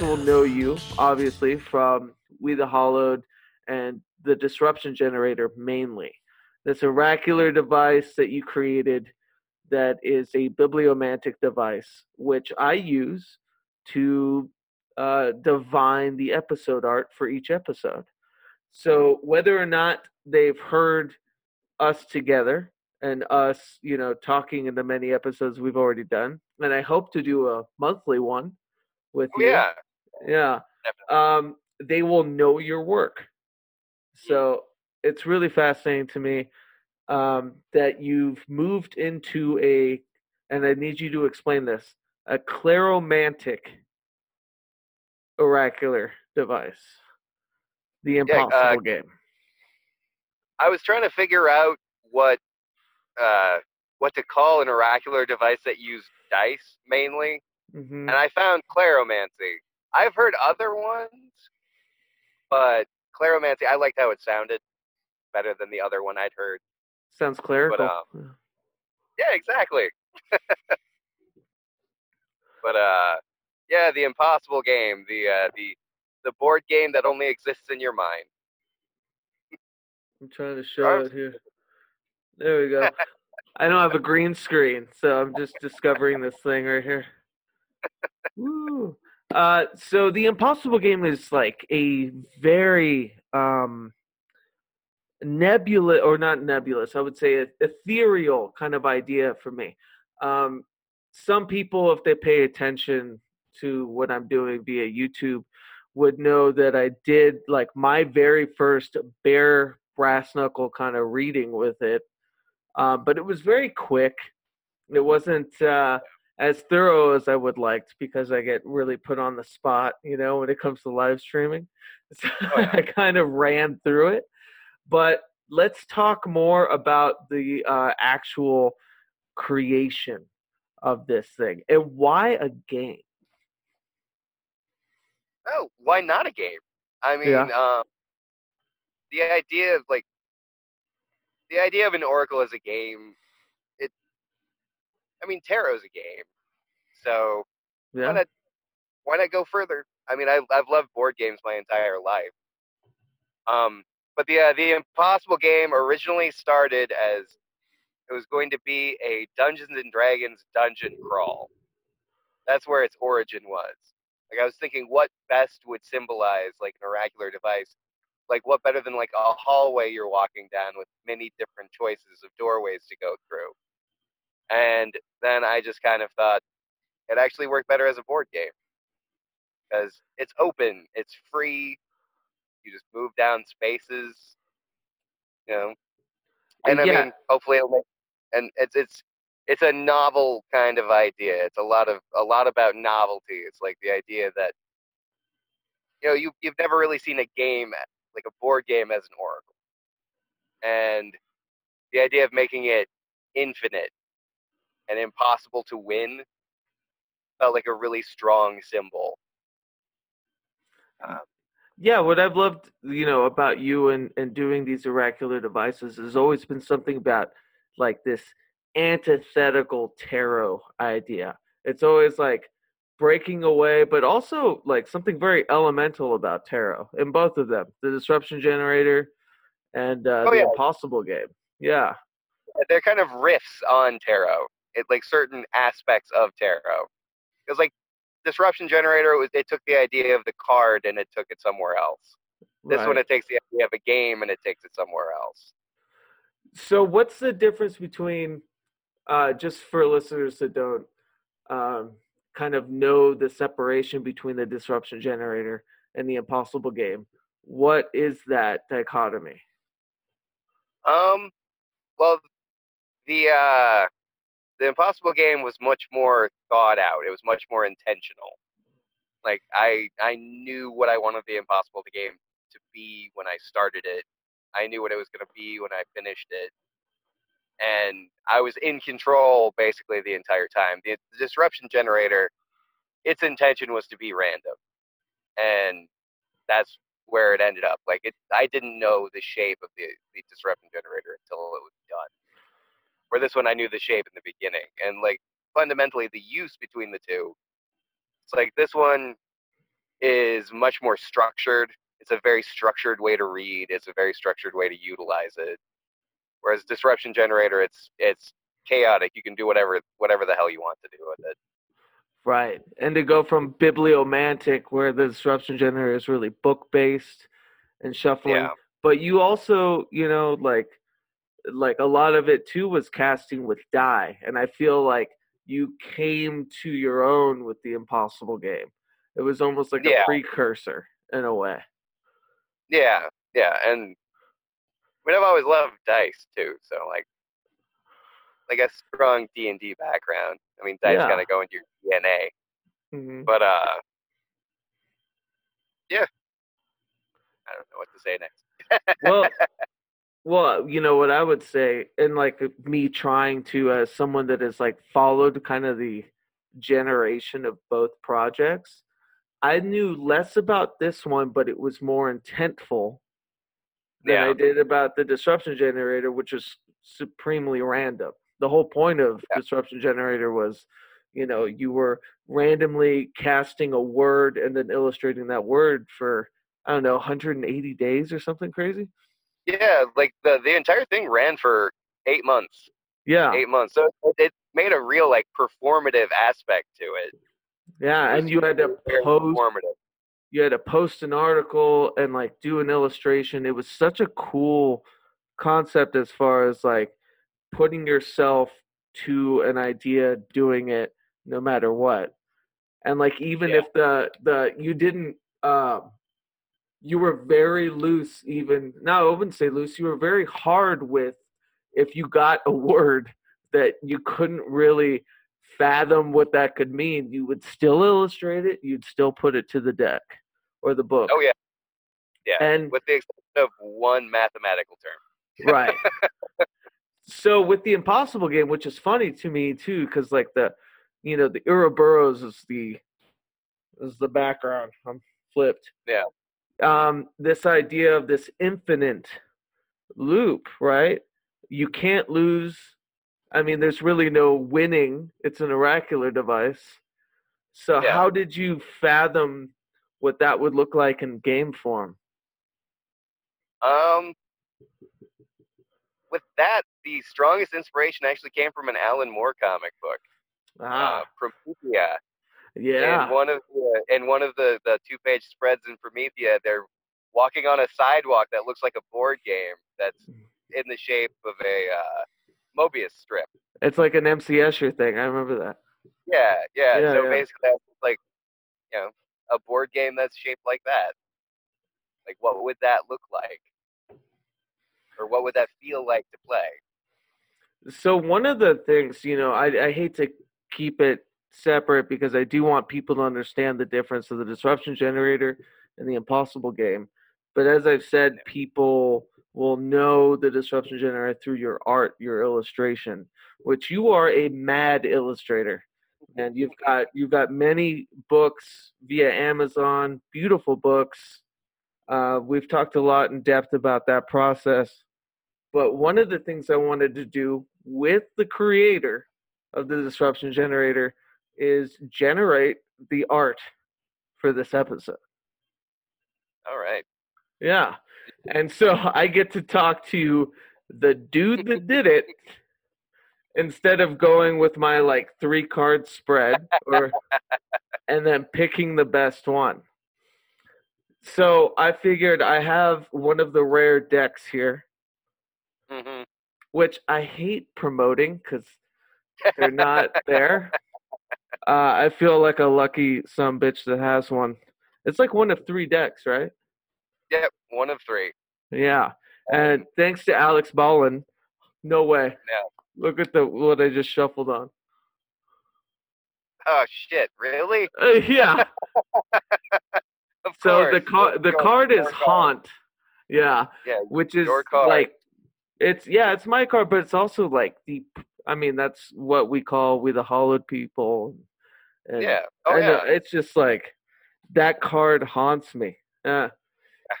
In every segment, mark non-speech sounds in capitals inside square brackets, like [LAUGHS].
will know you obviously from We the Hollowed and the Disruption Generator mainly. This oracular device that you created that is a bibliomantic device, which I use to uh, divine the episode art for each episode. So whether or not they've heard us together and us, you know, talking in the many episodes we've already done, and I hope to do a monthly one with Oh, you. yeah. Yeah. Um, they will know your work. So it's really fascinating to me um, that you've moved into a, and I need you to explain this, a claromantic oracular device, the uh, impossible game. I was trying to figure out what uh, what to call an oracular device that used dice mainly, hmm and I found claromancy. I've heard other ones, but claromancy, I liked how it sounded better than the other one I'd heard. Sounds clerical. um, Yeah, exactly. [LAUGHS] but uh, yeah, the impossible game, the uh, the the board game that only exists in your mind. I'm trying to show it here. There we go. [LAUGHS] I don't have a green screen, so I'm just discovering this thing right here. [LAUGHS] Woo. Uh, so the impossible game is like a very um, nebulous, or not nebulous, I would say ethereal kind of idea for me. Um, some people, if they pay attention to what I'm doing via YouTube, would know that I did like my very first bare brass knuckle kind of reading with it, um, but it was very quick. It wasn't uh, as thorough as I would liked because I get really put on the spot, you know, when it comes to live streaming. [LAUGHS] So Oh, yeah. I kind of ran through it. But let's talk more about the uh, actual creation of this thing and why a game. Oh, why not a game? I mean, Yeah. um, the idea of like the idea of an oracle as a game. I mean, tarot's a game, so Yeah. why not? Why not go further? I mean, I, I've loved board games my entire life. Um, but the uh, the Impossible game originally started as it was going to be a Dungeons and Dragons dungeon crawl. That's where its origin was. Like I was thinking, what best would symbolize like an oracular device? Like what better than like a hallway you're walking down with many different choices of doorways to go through? And then I just kind of thought it actually worked better as a board game because it's open, it's free. You just move down spaces, you know. Uh, and I yeah. mean, hopefully, it'll make, and it's it's it's a novel kind of idea. It's a lot of a lot about novelty. It's like the idea that you know you you've never really seen a game like a board game as an oracle, and the idea of making it infinite and impossible to win felt like a really strong symbol. Yeah, what I've loved, you know, about you and, and doing these oracular devices has always been something about like this antithetical tarot idea. It's always like breaking away, but also like something very elemental about tarot in both of them, the disruption generator and uh, Oh, the yeah. impossible game. Yeah. they're kind of riffs on tarot. It like certain aspects of tarot. Because like disruption generator, it, was, it took the idea of the card and it took it somewhere else. This right. one, it takes the idea of a game and it takes it somewhere else. So, what's the difference between, uh, just for listeners that don't um, kind of know the separation between the disruption generator and the impossible game? What is that dichotomy? Um, well, the uh, the impossible game was much more thought out. It was much more intentional. Like I I knew what I wanted the impossible game to be when I started it. I knew what it was going to be when I finished it. And I was in control basically the entire time. The, the disruption generator, its intention was to be random. And that's where it ended up. Like it I didn't know the shape of the, the disruption generator until it was done. For this one I knew the shape in the beginning. And like fundamentally the use between the two. It's like this one is much more structured. It's a very structured way to read. It's a very structured way to utilize it. Whereas disruption generator, it's it's chaotic. You can do whatever whatever the hell you want to do with it. Right. And to go from bibliomantic, where the disruption generator is really book based and shuffling, Yeah. but you also, you know, like like a lot of it too was casting with die. And I feel like you came to your own with the impossible game. It was almost like a precursor in a way. Yeah, yeah, and I mean, I've always loved dice too. So like, like a strong D and D background. I mean, dice Yeah. kind of go into your DNA. hmm But uh, yeah, I don't know what to say next. [LAUGHS] well well you know what i would say and like uh, me trying to as someone that has like followed kind of the generation of both projects i knew less about this one but it was more intentful than i did about the disruption generator which was supremely random. The whole point of Yeah. disruption generator was you know you were randomly casting a word and then illustrating that word for i don't know 180 days or something crazy Yeah, like the the entire thing ran for eight months. yeah Eight months. So it, it made a real like performative aspect to it. Yeah, It and you had to post performative. you had to post an article and like do an illustration. It was such a cool concept as far as like putting yourself to an idea, doing it no matter what. And like even Yeah. if the the you didn't um you were very loose even no, I wouldn't say loose, you were very hard with if you got a [LAUGHS] word that you couldn't really fathom what that could mean, you would still illustrate it, you'd still put it to the deck or the book. Oh yeah, yeah. And With the exception of one mathematical term. [LAUGHS] right. so with the impossible game, which is funny to me too, because like the you know, the Ouroboros is the is the background. I'm flipped. Yeah. Um, this idea of this infinite loop, right? You can't lose I mean, there's really no winning. It's an oracular device. So Yeah. how did you fathom what that would look like in game form? Um, with that, the strongest inspiration actually came from an Alan Moore comic book, Ah, uh, Promethea. Yeah. In one of the in one of the the two page spreads in Promethea, they're walking on a sidewalk that looks like a board game that's in the shape of a uh, Mobius strip. It's like an MC Escher thing. I remember that. Yeah, yeah. Yeah, so yeah. basically, that's like you know a board game that's shaped like that. Like, what would that look like? Or what would that feel like to play? So one of the things, you know, I, I hate to keep it separate because I do want people to understand the difference of the disruption generator and the impossible game. But as I've said, people will know the disruption generator through your art, your illustration, which you are a mad illustrator. And you've got you've got many books via Amazon, beautiful books. Uh, we've talked a lot in depth about that process. But one of the things I wanted to do with the creator of the disruption generator is generate the art for this episode. All right. Yeah. And so I get to talk to the dude that did it [LAUGHS] instead of going with my like three card spread or [LAUGHS] and then picking the best one. So I figured I have one of the rare decks here hmm which I hate promoting because they're not [LAUGHS] there. Uh, I feel like a lucky some bitch that has one. It's like one of three decks, right? Yep. One of three. Yeah. And thanks to Alex Ballin, no way. Yeah. Look at the what I just shuffled on. Oh shit! Really? [LAUGHS] Uh, yeah. [LAUGHS] Of so course. the card the card is haunt. Yeah. Yeah. Which is like it's yeah, it's my card, but it's also like the I mean, that's what we call we the hollowed people. And Yeah. Oh yeah. it's just like that card haunts me. Uh,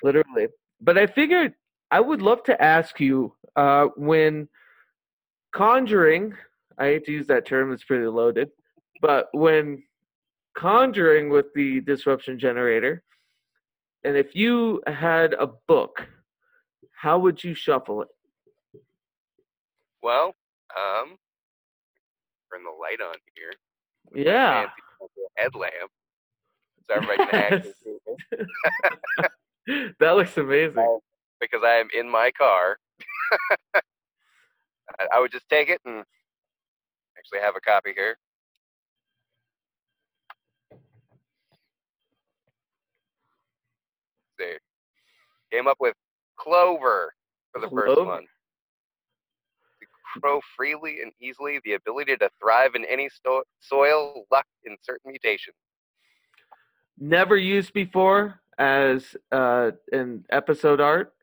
literally. But I figured I would love to ask you uh, when conjuring. I hate to use that term; it's pretty loaded. But when conjuring with the disruption generator. And if you had a book, how would you shuffle it? Well, um, turn the light on here. Yeah. Headlamp. So everybody can actually see me. [LAUGHS] [LAUGHS] that looks amazing. because I am in my car. [LAUGHS] I, I would just take it and actually have a copy here. Let's see. Came up with clover for the first one. Grow freely and easily, the ability to thrive in any soil, luck in certain mutations. Never used before as uh, an episode art,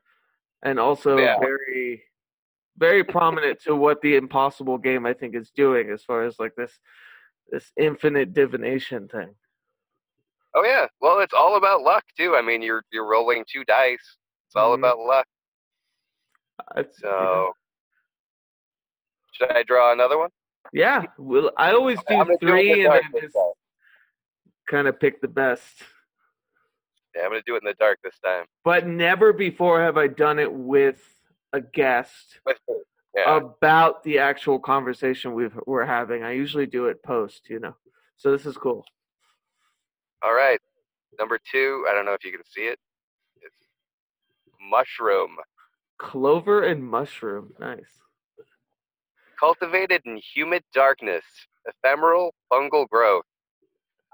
and also Yeah. very, very prominent to what the Impossible game I think is doing as far as like this, this infinite divination thing. Oh yeah, well it's all about luck too. I mean, you're you're rolling two dice. It's all Mhm. about luck. I- So, should I draw another one? yeah, well, I always do do three and then just kind of pick the best. Yeah, I'm gonna do it in the dark this time. But never before have I done it with a guest With. Yeah. about the actual conversation we've, we're having. I usually do it post, you know. So this is cool. all right. Number two. I don't know if you can see it. It's mushroom, Clover and mushroom. Nice. Cultivated in humid darkness, ephemeral fungal growth.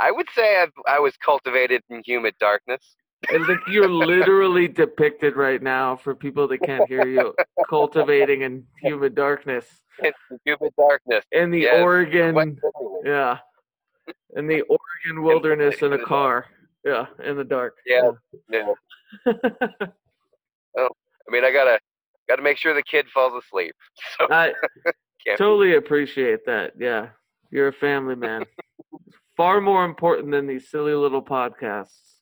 I would say I've, I was cultivated in humid darkness. And like you're literally depicted right now for people that can't hear you, cultivating in humid darkness [LAUGHS] In humid darkness. in the Yes, Oregon, yeah, in the Oregon wilderness in a car, yeah, in the dark. Yeah. Yeah. [LAUGHS] Oh, I mean, I gotta gotta make sure the kid falls asleep. So I can't. totally appreciate that. Yeah, you're a family man. [LAUGHS] Far more important than these silly little podcasts.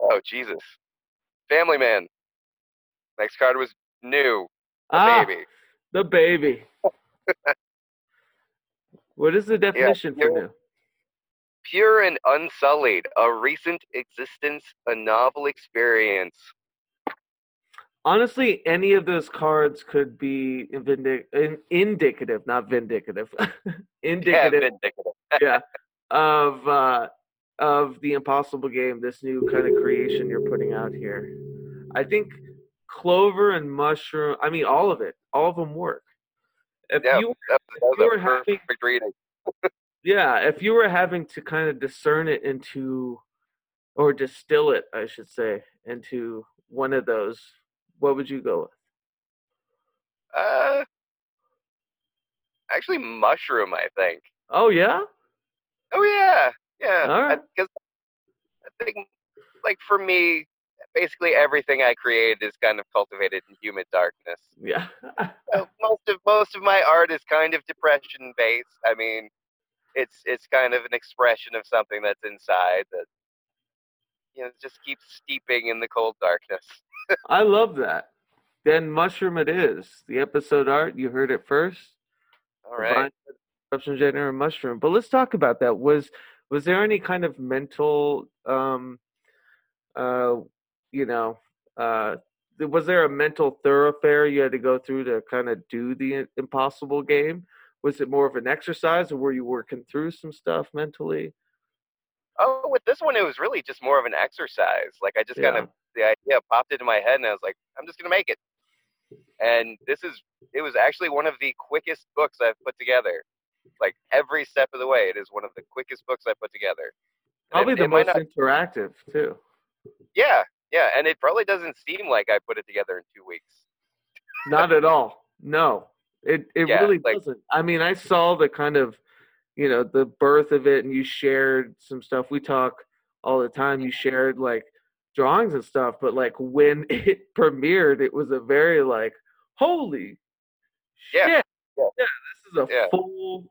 Oh Jesus. Family man. Next card was new. A ah, baby. the baby. [LAUGHS] what is the definition for you're- new? Pure and unsullied, a recent existence, a novel experience. Honestly, any of those cards could be vindic- in- indicative, not vindicative, [LAUGHS] Yeah, indicative, vindicative. [LAUGHS] yeah, of uh, of the impossible game. This new kind of creation you're putting out here. I think clover and mushroom. I mean, all of it. All of them work. If Yeah, you that, that was you were perfect reading. [LAUGHS] Yeah, if you were having to kind of discern it into, or distill it, I should say, into one of those, what would you go with? Uh, actually, mushroom. I think. Oh yeah, Oh yeah, yeah. All right. Because I think, like for me, basically everything I create is kind of cultivated in humid darkness. yeah. [LAUGHS] Uh, most of most of my art is kind of depression based. I mean, it's it's kind of an expression of something that's inside that you know just keeps steeping in the cold darkness. I love that. Then mushroom it is. The episode art you heard it first. All right. Disruption Generator mushroom. But let's talk about that. Was was there any kind of mental, um, uh, you know, uh, was there a mental thoroughfare you had to go through to kind of do the impossible game? Was it more of an exercise, or were you working through some stuff mentally? Oh, with this one, it was really just more of an exercise. Like I just kind of the idea popped into my head, and I was like, I'm just gonna make it. And this is it was actually one of the quickest books I've put together. Like every step of the way, it is one of the quickest books I put together. And Probably it, the it most not- interactive too. yeah, yeah, and it probably doesn't seem like I put it together in two weeks. Not at all. No, it it Yeah, really like- doesn't. I mean, I saw the kind of, you know, the birth of it, and you shared some stuff. We talk all the time. You mm-hmm. shared like drawings and stuff, but like when [LAUGHS] it premiered, it was a very like, holy Yeah, shit! yeah. this is a Yeah. full,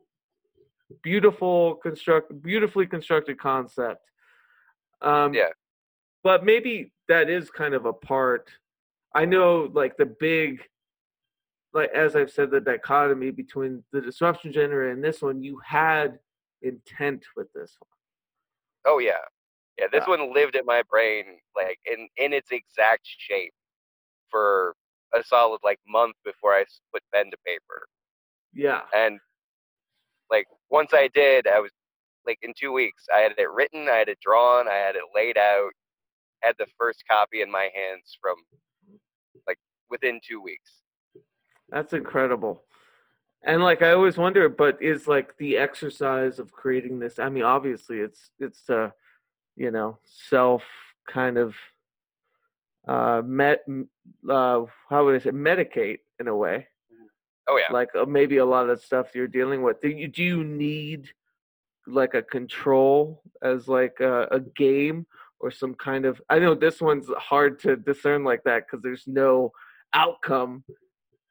beautiful construct, beautifully constructed concept. Um, Yeah. but maybe that is kind of a part. I know, like the big, like as I've said, the dichotomy between the disruption generator and this one, you had intent with this one. Oh yeah, yeah. This one lived in my brain like in in its exact shape for a solid like month before I put pen to paper. Yeah. And like once I did, I was like in two weeks, I had it written, I had it drawn, I had it laid out, had the first copy in my hands from like within two weeks. That's incredible. And like I always wonder, but is like the exercise of creating this? I mean, obviously, it's it's uh, you know, self kind of uh met uh how would I say medicate in a way. Oh yeah. Like uh, maybe a lot of stuff you're dealing with. Do you do you need like a control as like a, a game or some kind of? I know this one's hard to discern like that because there's no outcome.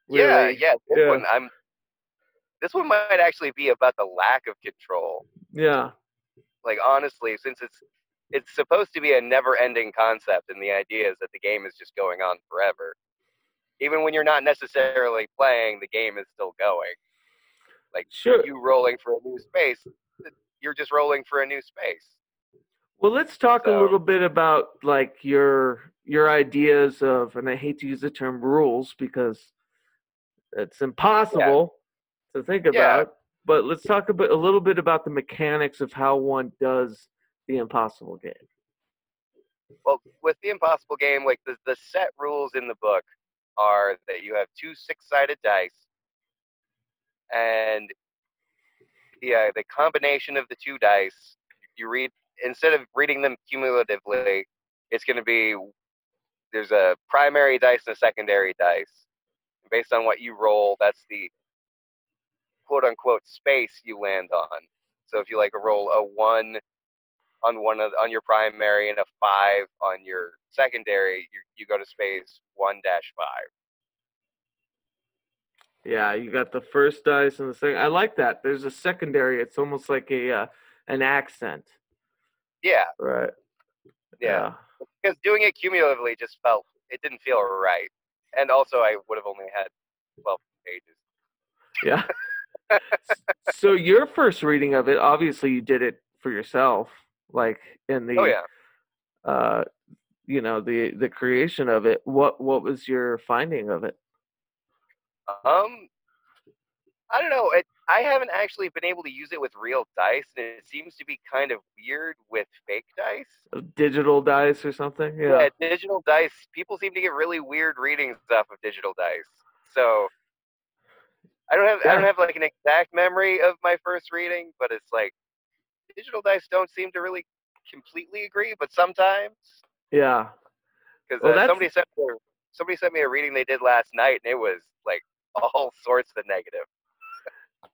Yeah, yeah. This Yeah. one I'm this one might actually be about the lack of control. Yeah. Like honestly, since it's it's supposed to be a never ending concept and the idea is that the game is just going on forever. Even when you're not necessarily playing, the game is still going. Like Sure. you rolling for a new space, you're just rolling for a new space. Well, let's talk a little bit about like your your ideas of, and I hate to use the term rules because it's impossible to think Yeah. about. But let's talk about a little bit about the mechanics of how one does the impossible game. Well, with the impossible game, like the the set rules in the book are that you have two six sided dice, and the uh, the combination of the two dice you read instead of reading them cumulatively, it's going to be there's a primary dice and a secondary dice. Based on what you roll, that's the quote unquote space you land on. So if you like roll a one on one of on your primary and a five on your secondary, you, you go to space one dash five. Yeah, you got the first dice and the second. I like that. There's a secondary. It's almost like a uh, an accent, Yeah, right? yeah. Because doing it cumulatively just felt it didn't feel right, and also I would have only had twelve pages. Yeah. [LAUGHS] so your first reading of it, obviously you did it for yourself, like in the Oh yeah. uh you know, the the creation of it. What what was your finding of it? Um, I don't know. It, I haven't actually been able to use it with real dice, and it seems to be kind of weird with fake dice. Uh, Digital dice or something? Yeah. digital dice. People seem to get really weird readings off of digital dice. So I don't have I don't have like an exact memory of my first reading, but it's like digital dice don't seem to really completely agree, but sometimes Yeah. because Well, uh, somebody sent me, somebody sent me a reading they did last night, and it was like all [LAUGHS] sorts of negative.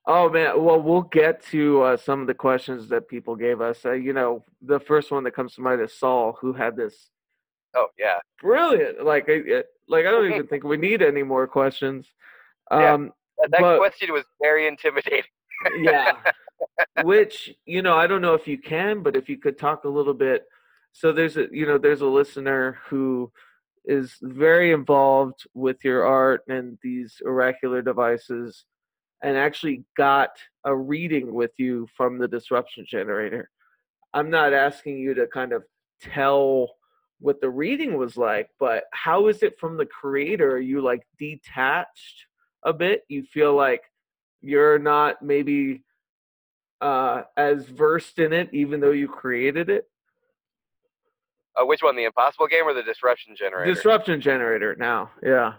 Oh man, well we'll get to uh, some of the questions that people gave us. Uh, you know, the first one that comes to mind is Saul, who had this Oh yeah, brilliant. Like, I, like I don't even [LAUGHS] think we need any more questions. Yeah. Um, that, that But- question was very intimidating. yeah. [LAUGHS] Which you know, I don't know if you can, but if you could talk a little bit. So there's a you know there's a listener who is very involved with your art and these oracular devices, and actually got a reading with you from the disruption generator. I'm not asking you to kind of tell what the reading was like, but how is it from the creator? Are you like detached a bit? You feel like you're not maybe uh, as versed in it, even though you created it. Uh, which one, the impossible game or the disruption generator? Disruption generator now, yeah,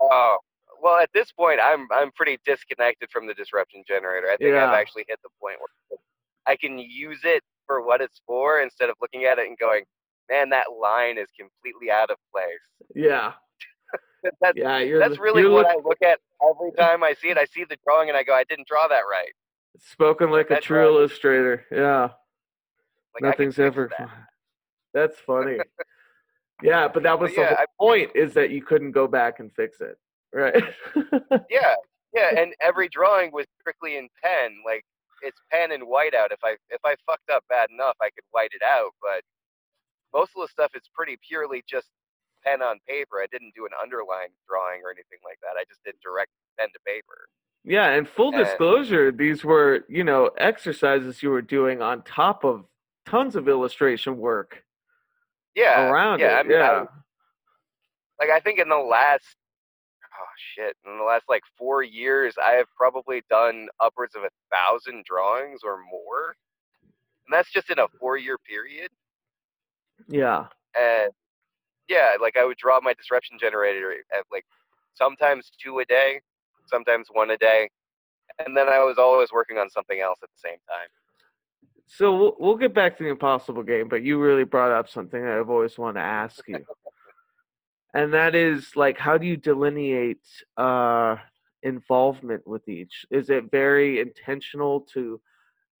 Oh, well, at this point, I'm I'm pretty disconnected from the disruption generator. I think Yeah. I've actually hit the point where I can use it for what it's for instead of looking at it and going, "Man, that line is completely out of place." yeah, [LAUGHS] That, that, yeah. That's really what I look at every time I see it. I see the drawing and I go, "I didn't draw that right." Spoken like a true right. illustrator. Yeah, Like nothing's ever. that. That's funny. [LAUGHS] yeah, but that was yeah, the whole I- point is that you couldn't go back and fix it, right? Yeah, yeah, and every drawing was strictly in pen. Like it's pen and whiteout. If I if I fucked up bad enough, I could white it out. But most of the stuff is pretty purely just pen on paper. I didn't do an underlined drawing or anything like that. I just did direct pen to paper. Yeah, and full And- disclosure, these were, you know, exercises you were doing on top of tons of illustration work Yeah, around yeah. it. I mean, I- yeah. like I think in the last oh shit, in the last like four years, I have probably done upwards of a thousand drawings or more, and that's just in a four-year period. yeah. And yeah, like I would draw my disruption generator at like sometimes two a day, sometimes one a day, and then I was always working on something else at the same time. So we'll, we'll get back to the impossible game, but you really brought up something that I've always wanted to ask you. [LAUGHS] and that is like how do you delineate uh involvement with each? Is it very intentional to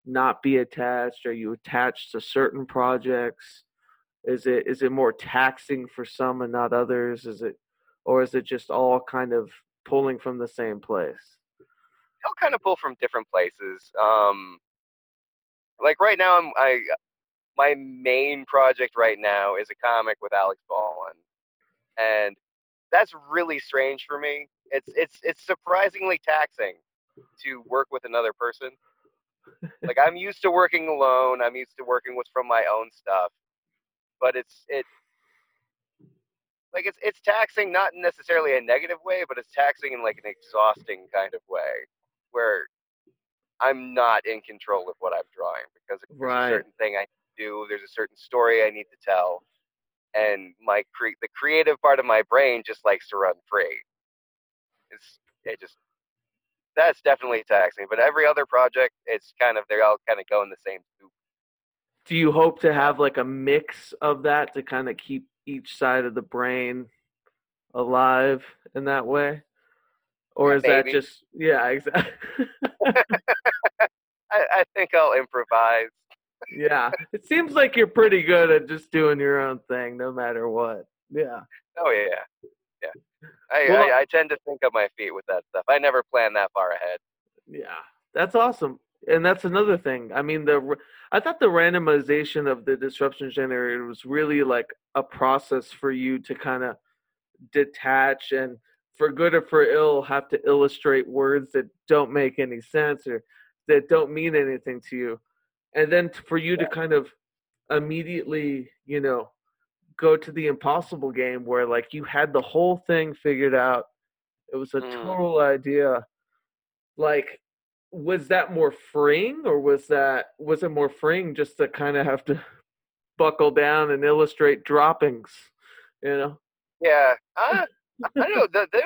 not be attached? Are you attached to certain projects? Is it is it more taxing for some and not others? Is it or is it just all kind of pulling from the same place? I'll kind of pull from different places. Um, like right now, I'm I my main project right now is a comic with Alex Baldwin, and that's really strange for me. It's it's it's surprisingly taxing to work with another person. [LAUGHS] like I'm used to working alone. I'm used to working with from my own stuff, but it's it like it's it's taxing not necessarily a negative way, but it's taxing in like an exhausting kind of way where I'm not in control of what I'm drawing because there's Right. a certain thing I do, there's a certain story I need to tell, and my cre- the creative part of my brain just likes to run free. It's it just that's definitely taxing, but every other project, it's kind of they all kind of go in the same soup. Do you hope to have like a mix of that to kind of keep each side of the brain alive in that way? Or Yeah, is that just yeah, exactly. [LAUGHS] [LAUGHS] I, I think I'll improvise. yeah. It seems like you're pretty good at just doing your own thing no matter what. Yeah. Oh yeah, yeah. I, Well- I I tend to think on my feet with that stuff. I never plan that far ahead. Yeah. That's awesome. And that's another thing. I mean, the I thought the randomization of the disruption generator was really like a process for you to kind of detach and for good or for ill have to illustrate words that don't make any sense or that don't mean anything to you and then for you to kind of immediately you know go to the impossible game where like you had the whole thing figured out it was a Mm. total idea like was that more freeing or was that was it more freeing just to kind of have to buckle down and illustrate droppings you know Yeah, I, I don't know. [LAUGHS] The, the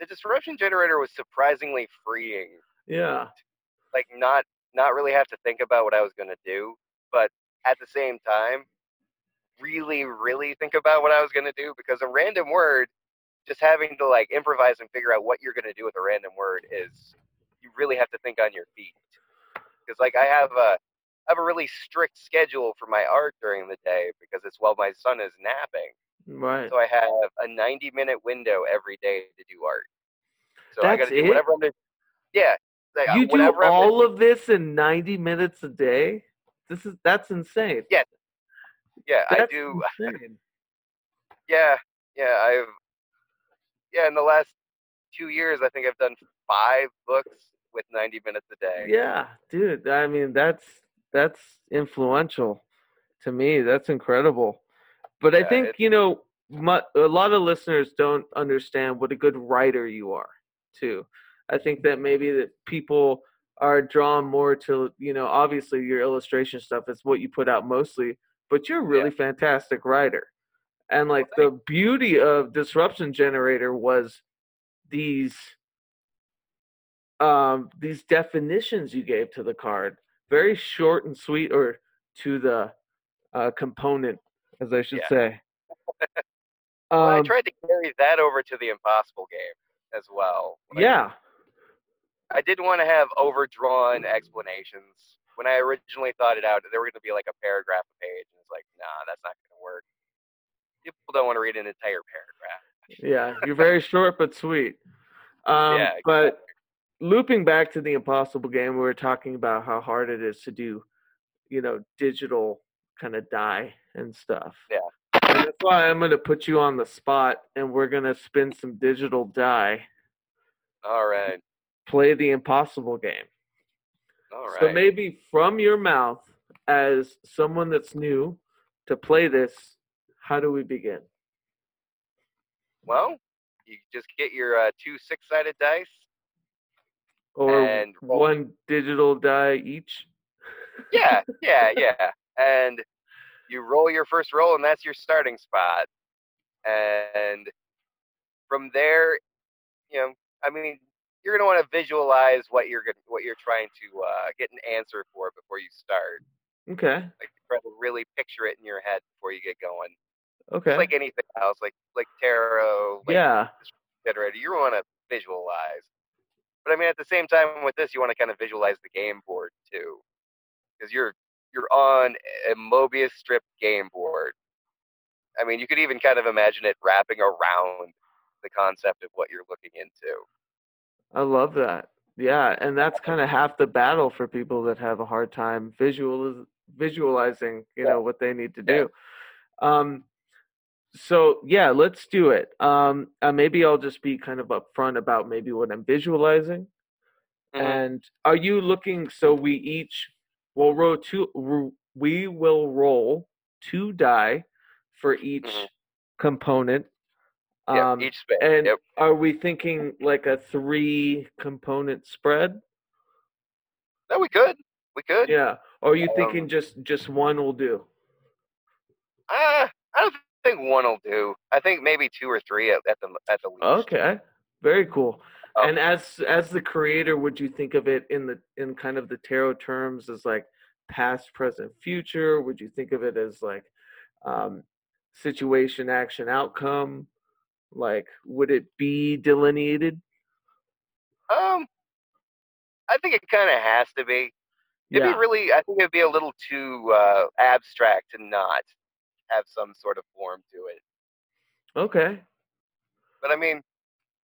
the disruption generator was surprisingly freeing. yeah Like not not really have to think about what I was gonna do, but at the same time, really really think about what I was gonna do because a random word, just having to like improvise and figure out what you're gonna do with a random word is you really have to think on your feet. Because like I have a I have a really strict schedule for my art during the day because it's while my son is napping. right So I have a 90 minute window every day to do art. So I got That's to do it? whatever I'm doing. Yeah. Like, you do all of this in 90 minutes a day this is that's insane Yeah, Yeah, I do. insane. [LAUGHS] Yeah, yeah. I've yeah. In the last two years, I think I've done five books with 90 minutes a day. yeah dude i mean that's that's influential to me that's incredible. But i think you know mu a lot of listeners don't understand what a good writer you are too. I think that maybe that people are drawn more to you know obviously your illustration stuff is what you put out mostly but you're a really fantastic writer. And like the beauty of disruption generator was these um these definitions you gave to the card very short and sweet or to the uh component as i should Yeah. say [LAUGHS] Well, I um, tried to carry that over to the Impossible game as well. Like, yeah I didn't want to have overdrawn explanations. When I originally thought it out, there were going to be like a paragraph a page, and it's like, nah, that's not going to work. People don't want to read an entire paragraph. yeah you're very short but sweet [LAUGHS] um Yeah, but looping back to the impossible game we were talking about how hard it is to do you know digital kind of die and stuff Yeah. and that's why i'm going to put you on the spot and we're going to spin some digital die All right, play the impossible game all right. so maybe from your mouth as someone that's new to play this, how do we begin? Well, you just get your uh, two six-sided dice. Or And roll- one digital die each? Yeah, yeah, [LAUGHS] yeah. And you roll your first roll, and that's your starting spot. And from there, you know, I mean, you're gonna want to visualize what you're gonna, what you're trying to uh, get an answer for before you start. Okay. Like, try to really picture it in your head before you get going. Okay. It's like anything else, like like tarot, like yeah. generator. You want to visualize. But I mean, at the same time, with this, you want to kind of visualize the game board too, because you're you're on a Mobius strip game board. I mean, you could even kind of imagine it wrapping around the concept of what you're looking into. I love that. Yeah, and that's kind of half the battle for people that have a hard time visual visualizing, you know, what they need to do. Um so yeah, let's do it. Um uh, maybe I'll just be kind of upfront about maybe what I'm visualizing. Mhm. And are you looking so we each will roll two we will roll two die for each Mhm. component. Um each space. and yep. are we thinking like a three component spread? No, we could. We could. Yeah. Or are you Um, thinking just just one will do? Uh, I don't think one will do. I think maybe two or three at, at the at the least. Okay. Very cool. Oh. And as as the creator, would you think of it in the in kind of the tarot terms as like past, present, future? Would you think of it as like um, situation, action, outcome? Like, would it be delineated? Um, I think it kind of has to be. It'd Yeah. be really. I think it'd be a little too uh, abstract to not have some sort of form to it. Okay. But I mean,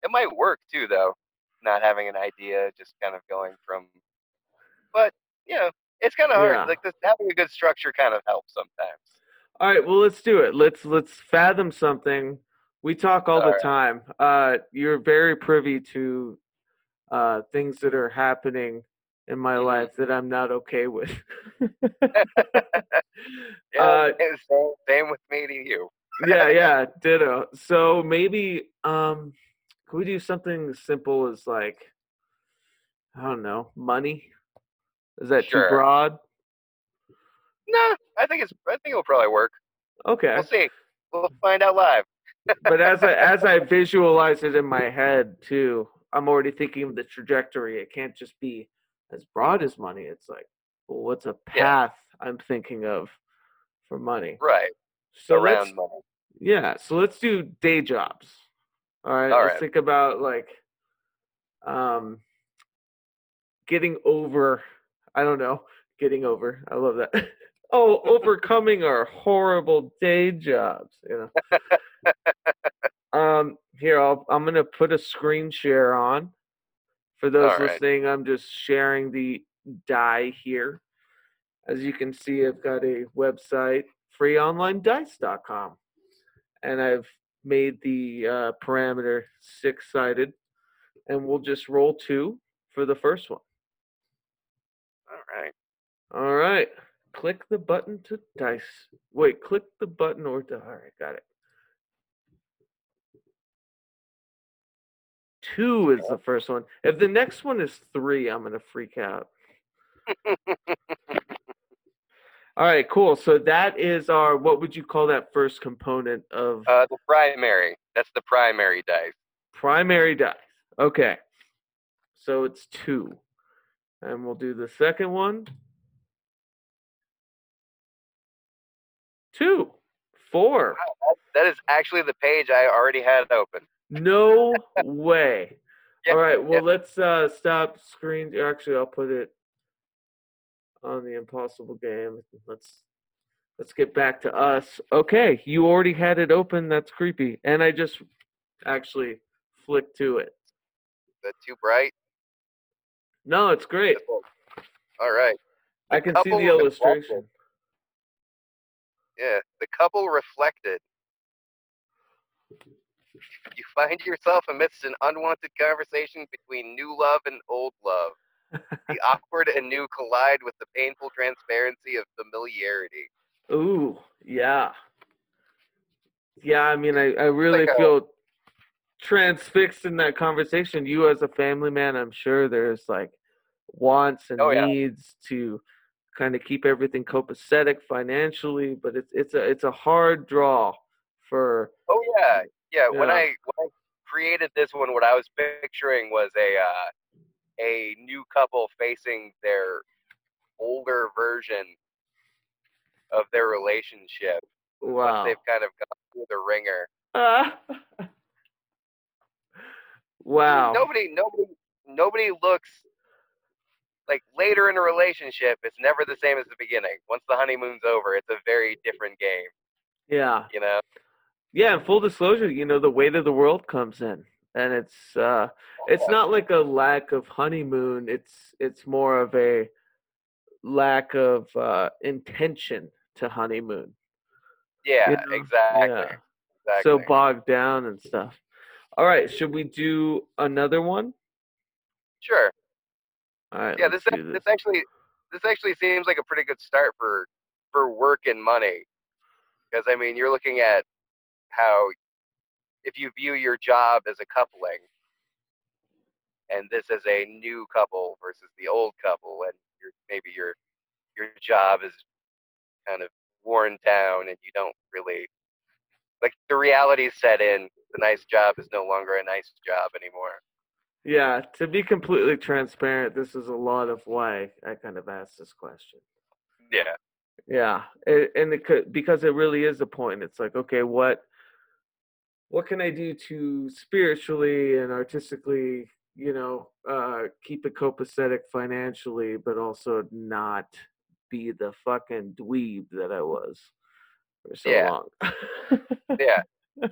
it might work too, though. Not having an idea, just kind of going from. But you know, it's kind of hard. Yeah. Like this, having a good structure kind of helps sometimes. All right, well let's do it. Let's let's fathom something. We talk all the All right. time. Uh, you're very privy to uh, things that are happening in my Mhm. life that I'm not okay with. [LAUGHS] [LAUGHS] Yeah, Uh, same, same with me to you. yeah, [LAUGHS] yeah, ditto. So maybe um, could we do something as simple as like I don't know, money? Is that Sure. too broad? No, I think it's. I think it'll probably work. Okay. We'll see. We'll find out live. but as I as I visualize it in my head too, I'm already thinking of the trajectory. It can't just be as broad as money. It's like, well, what's a Yeah. path I'm thinking of for money? Right. So around money. yeah, so let's do day jobs. All right, All let's right. think about like um getting over I don't know, getting over. I love that. [LAUGHS] oh, overcoming our horrible day jobs, you know. [LAUGHS] um here I'll I'm going to put a screen share on. For those All right. listening, I'm just sharing the die here. As you can see, I've got a website, freeonlinedice.com. And I've made the uh, parameter six sided. And we'll just roll two for the first one. All right. All right. Click the button to dice. Wait, click the button or die. All right, got it. Two is the first one. If the next one is three, I'm going to freak out. [LAUGHS] All right, cool. So that is our, what would you call that first component of Uh, the primary. That's the primary dice. primary dice? Okay. So it's two. And we'll do the second one. Two. Four. That is actually the page I already had open. No way. [LAUGHS] Yeah, All right, well yeah. let's uh stop screen actually I'll put it on the impossible game. Let's let's get back to us. Okay, you already had it open. That's creepy. And I just actually flicked to it. that too bright. No, it's great. All right. I can see the illustration. Yeah. The couple reflected. You find yourself amidst an unwanted conversation between new love and old love. the [LAUGHS] awkward and new collide with the painful transparency of familiarity. Ooh, yeah. Yeah, I mean, I, I really Like a- feel transfixed in that conversation. You, as a family man, I'm sure there's like wants and Oh, yeah. needs to kind of keep everything copacetic financially, but it's it's a it's a hard draw for Oh yeah, yeah. When I when I created this one, what I was picturing was a uh, a new couple facing their older version of their relationship once wow. they've kind of gone through the wringer. Ah. [LAUGHS] wow. Nobody, nobody, nobody looks like later in a relationship. It's never the same as the beginning. Once the honeymoon's over, it's a very different game. Yeah. You know? Yeah, and full disclosure, you know, the weight of the world comes in. And it's uh it's not like a lack of honeymoon, it's it's more of a lack of uh intention to honeymoon. Yeah, You know? exactly. Yeah. exactly. So bogged down and stuff. All right, should we do another one? sure. All right. yeah, let's this, this actually this actually seems like a pretty good start for for work and money, because I mean you're looking at how if you view your job as a coupling, and this as a new couple versus the old couple, and your maybe your your job is kind of worn down and you don't really like the reality set in. The nice job is no longer a nice job anymore. Yeah, to be completely transparent, this is a lot of why I kind of asked this question. Yeah, Yeah, it, and it could because it really is a point. It's like, okay, what what can I do to spiritually and artistically, you know, uh, keep it copacetic financially, but also not be the fucking dweeb that I was for so Yeah. long. yeah. [LAUGHS]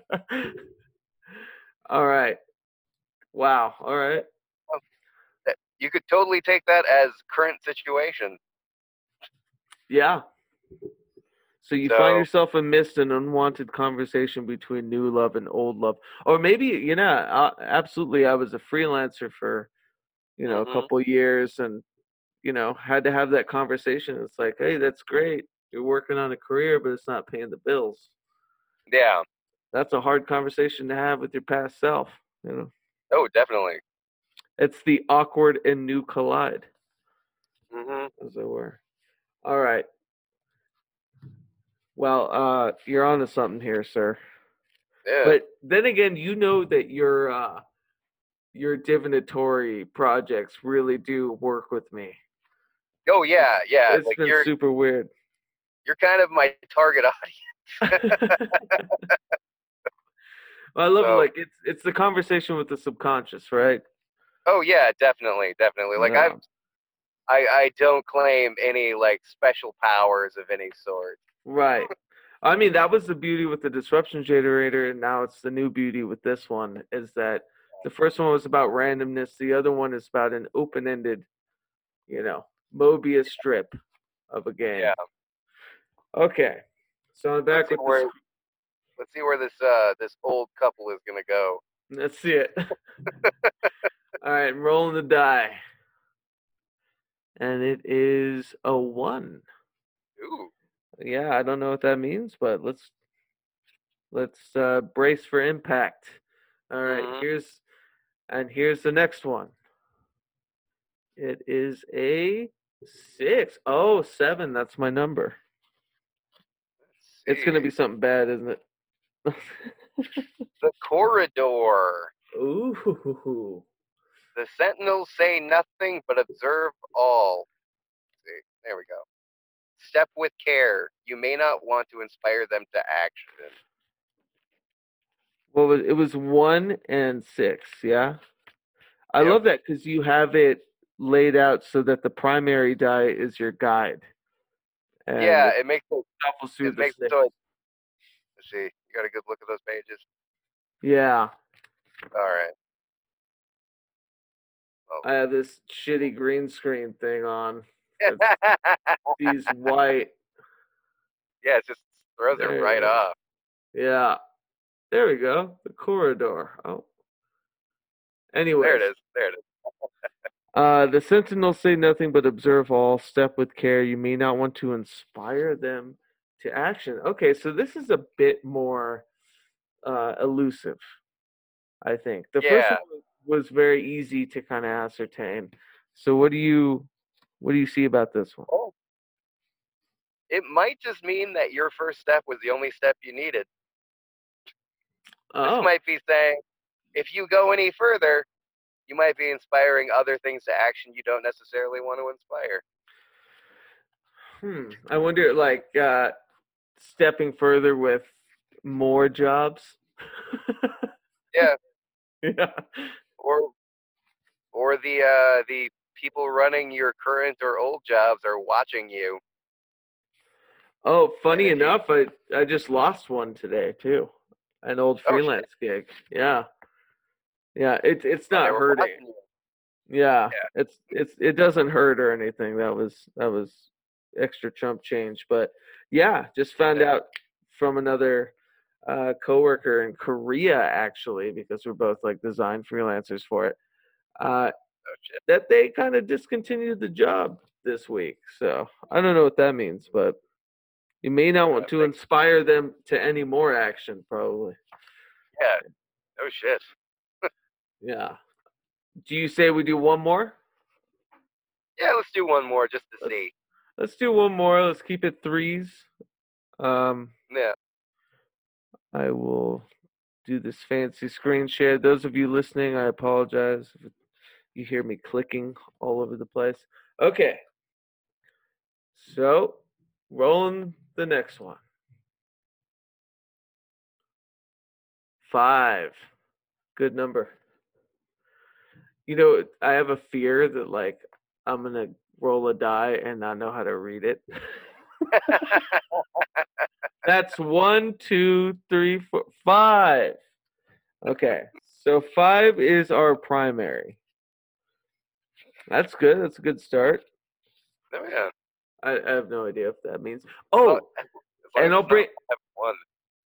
All right. Wow. All right. You could totally take that as current situation. Yeah. So you find yourself amidst an unwanted conversation between new love and old love, or maybe you know, uh, absolutely. I was a freelancer for, you know, Mhm. a couple years, and you know, had to have that conversation. It's like, hey, that's great. You're working on a career, but it's not paying the bills. Yeah. That's a hard conversation to have with your past self. You know, Oh, definitely. it's the awkward and new collide. hmm as it were. All right. Well, uh, you're onto something here, sir. Yeah. But then again, you know that your uh, your divinatory projects really do work with me. oh yeah, yeah. it's like been you're super weird. you're kind of my target audience. [LAUGHS] well, I love it. Like it's it's the conversation with the subconscious, right? Oh yeah, definitely, definitely. Like Yeah. I've I I don't claim any like special powers of any sort. Right. I mean, that was the beauty with the disruption generator, and now it's the new beauty with this one is that the first one was about randomness, the other one is about an open ended, you know, Mobius strip of a game. Yeah. Okay. So I'm back Let's see with where this. let's see where this uh this old couple is gonna go. Let's see it. [LAUGHS] All right, I'm rolling the die. And it is a one. Ooh. Yeah, I don't know what that means, but let's let's uh, brace for impact. All right, Mhm. here's and here's the next one. It is a six. Oh, seven. That's my number. It's gonna be something bad, isn't it? [LAUGHS] the corridor. Ooh. The sentinels say nothing but observe all. See, there we go. Step with care. You may not want to inspire them to action. Well, it? Was one and six? Yeah. I Yep. love that because you have it laid out so that the primary die is your guide. And yeah, it makes it, it the makes it so. Let's see. You got a good look at those pages. Yeah. All right. I have this shitty green screen thing on. These white. [LAUGHS] yeah, it just throws There it right off. Yeah. There we go. The corridor. Oh. Anyway. There it is. There it is. [LAUGHS] Uh, the sentinels say nothing but observe all, step with care. You may not want to inspire them to action. Okay, so this is a bit more uh, elusive, I think. The first one was very easy to kind of ascertain. So what do you what do you see about this one? Oh. It might just mean that your first step was the only step you needed. Oh, This might be saying if you go any further, you might be inspiring other things to action you don't necessarily want to inspire. hmm. I wonder, like, uh, stepping further with more jobs. Yeah. [LAUGHS] yeah. Or or the uh the people running your current or old jobs are watching you. Oh, funny Energy. enough, I I just lost one today too. An old Oh, freelance gig. Yeah. Yeah, it's it's not hurting. Yeah, Yeah. it's it's it doesn't hurt or anything. That was that was extra chump change, but yeah, just found Yeah. out from another uh, coworker in Korea actually because we're both like design freelancers for it. Uh, Oh. That they kind of discontinued the job this week. So I don't know what that means, but you may not want to inspire them to any more action, probably. Yeah. Oh shit. [LAUGHS] Yeah. Do you say we do one more? Yeah, let's do one more just to Let's- see. Let's do one more. Let's keep it threes. Um, Yeah. I will do this fancy screen share. Those of you listening, I apologize if you hear me clicking all over the place. Okay. So, rolling the next one. Five. Good number. You know, I have a fear that, like, I'm going to roll a die and not know how to read it. [LAUGHS] That's one, two, three, four, five. Okay, so five is our primary. That's good. That's a good start. Oh, yeah. I, I have no idea if that means. Oh, and I'll bring. one.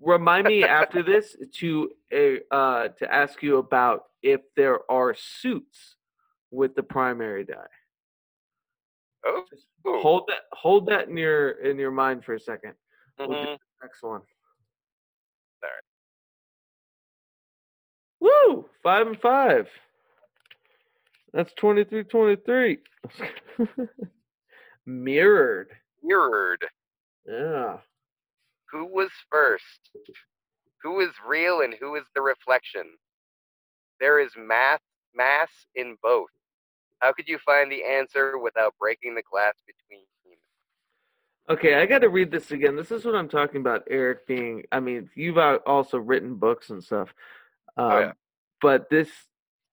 Remind me [LAUGHS] after this to uh, uh to ask you about if there are suits with the primary die. Oh. Hold that. Hold that in your in your mind for a 2nd We'll do Mhm. the next one. Alright. Woo! Five and five. That's 23 23. [LAUGHS] Mirrored. Mirrored. Yeah. Who was first? Who is real and who is the reflection? There is math mass in both. How could you find the answer without breaking the glass between? Okay, I got to read this again. This is what I'm talking about, Eric being. I mean, you've also written books and stuff. Um, Oh, yeah. But this,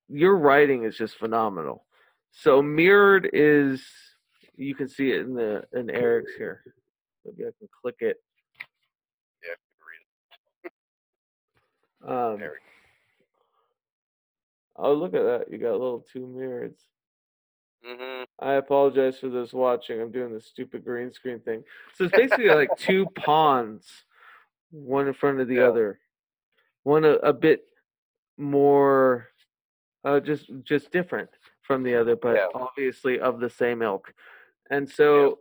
your writing is just phenomenal. So mirrored is, you can see it in the in Eric's here. Maybe I can click it. Yeah, read Um, There oh, look at that! You got little two mirrors. it. hmm I apologize for those watching. I'm doing this stupid green screen thing. So it's basically like [LAUGHS] two pawns, one in front of the Yeah. other. One a, a bit more, uh, just just different from the other, but Yeah. obviously of the same ilk. And so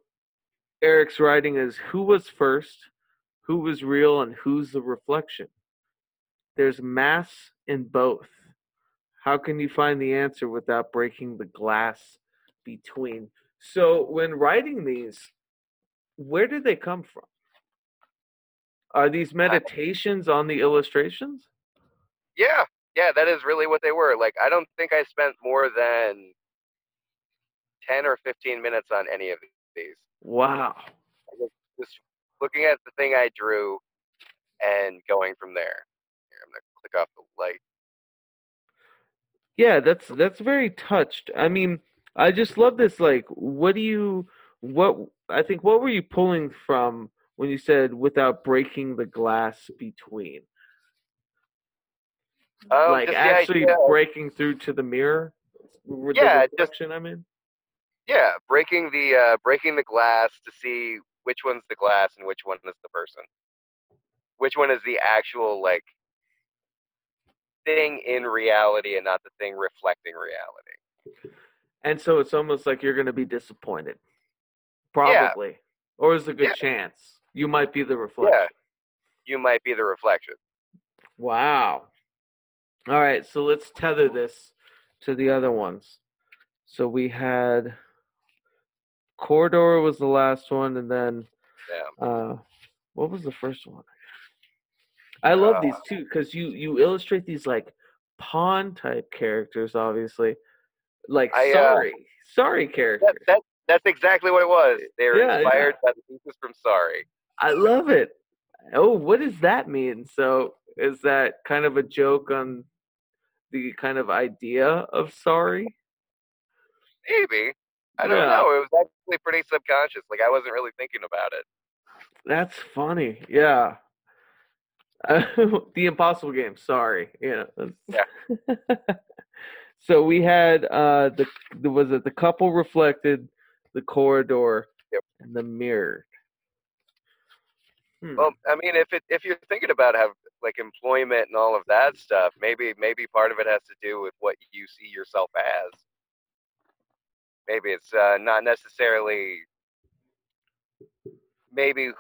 Eric's writing is who was first, who was real, and who's the reflection. There's mass in both. How can you find the answer without breaking the glass between? So, when writing these, where did they come from? Are these meditations on the illustrations? Yeah, yeah, that is really what they were. Like, I don't think I spent more than ten or fifteen minutes on any of these. Wow. Just looking at the thing I drew and going from there. Here, I'm gonna click off the light. Yeah, that's that's very touched. I mean, I just love this. Like, what do you what I think what were you pulling from when you said without breaking the glass between? Um, like actually idea- breaking through to the mirror? With Yeah, the just- reflection, I mean. Yeah, breaking the uh, breaking the glass to see which one's the glass and which one is the person. Which one is the actual like thing in reality and not the thing reflecting reality. And so it's almost like you're going to be disappointed. Probably. Or there's a good Yeah. chance you might be the reflection. Yeah. You might be the reflection. Wow. All right, so let's tether this to the other ones. So we had Corridor was the last one, and then Yeah. uh, what was the first one? I love these Uh, too because you you illustrate these like pawn type characters, obviously, like I, uh, sorry, sorry That, characters. that, that's exactly what it was. They were Yeah, inspired by the pieces from Sorry. I love it. Oh, what does that mean? So is that kind of a joke on the kind of idea of sorry? Maybe. I don't Yeah. know. It was actually pretty subconscious. Like I wasn't really thinking about it. That's funny. Yeah. [LAUGHS] the Impossible Game. Sorry. Yeah. that's- [LAUGHS] so we had uh the, the was it the couple reflected, the corridor, Yep. and the mirror. Hmm. Well, I mean, if it if you're thinking about have like employment and all of that stuff, maybe maybe part of it has to do with what you see yourself as. Maybe it's uh, not necessarily. Maybe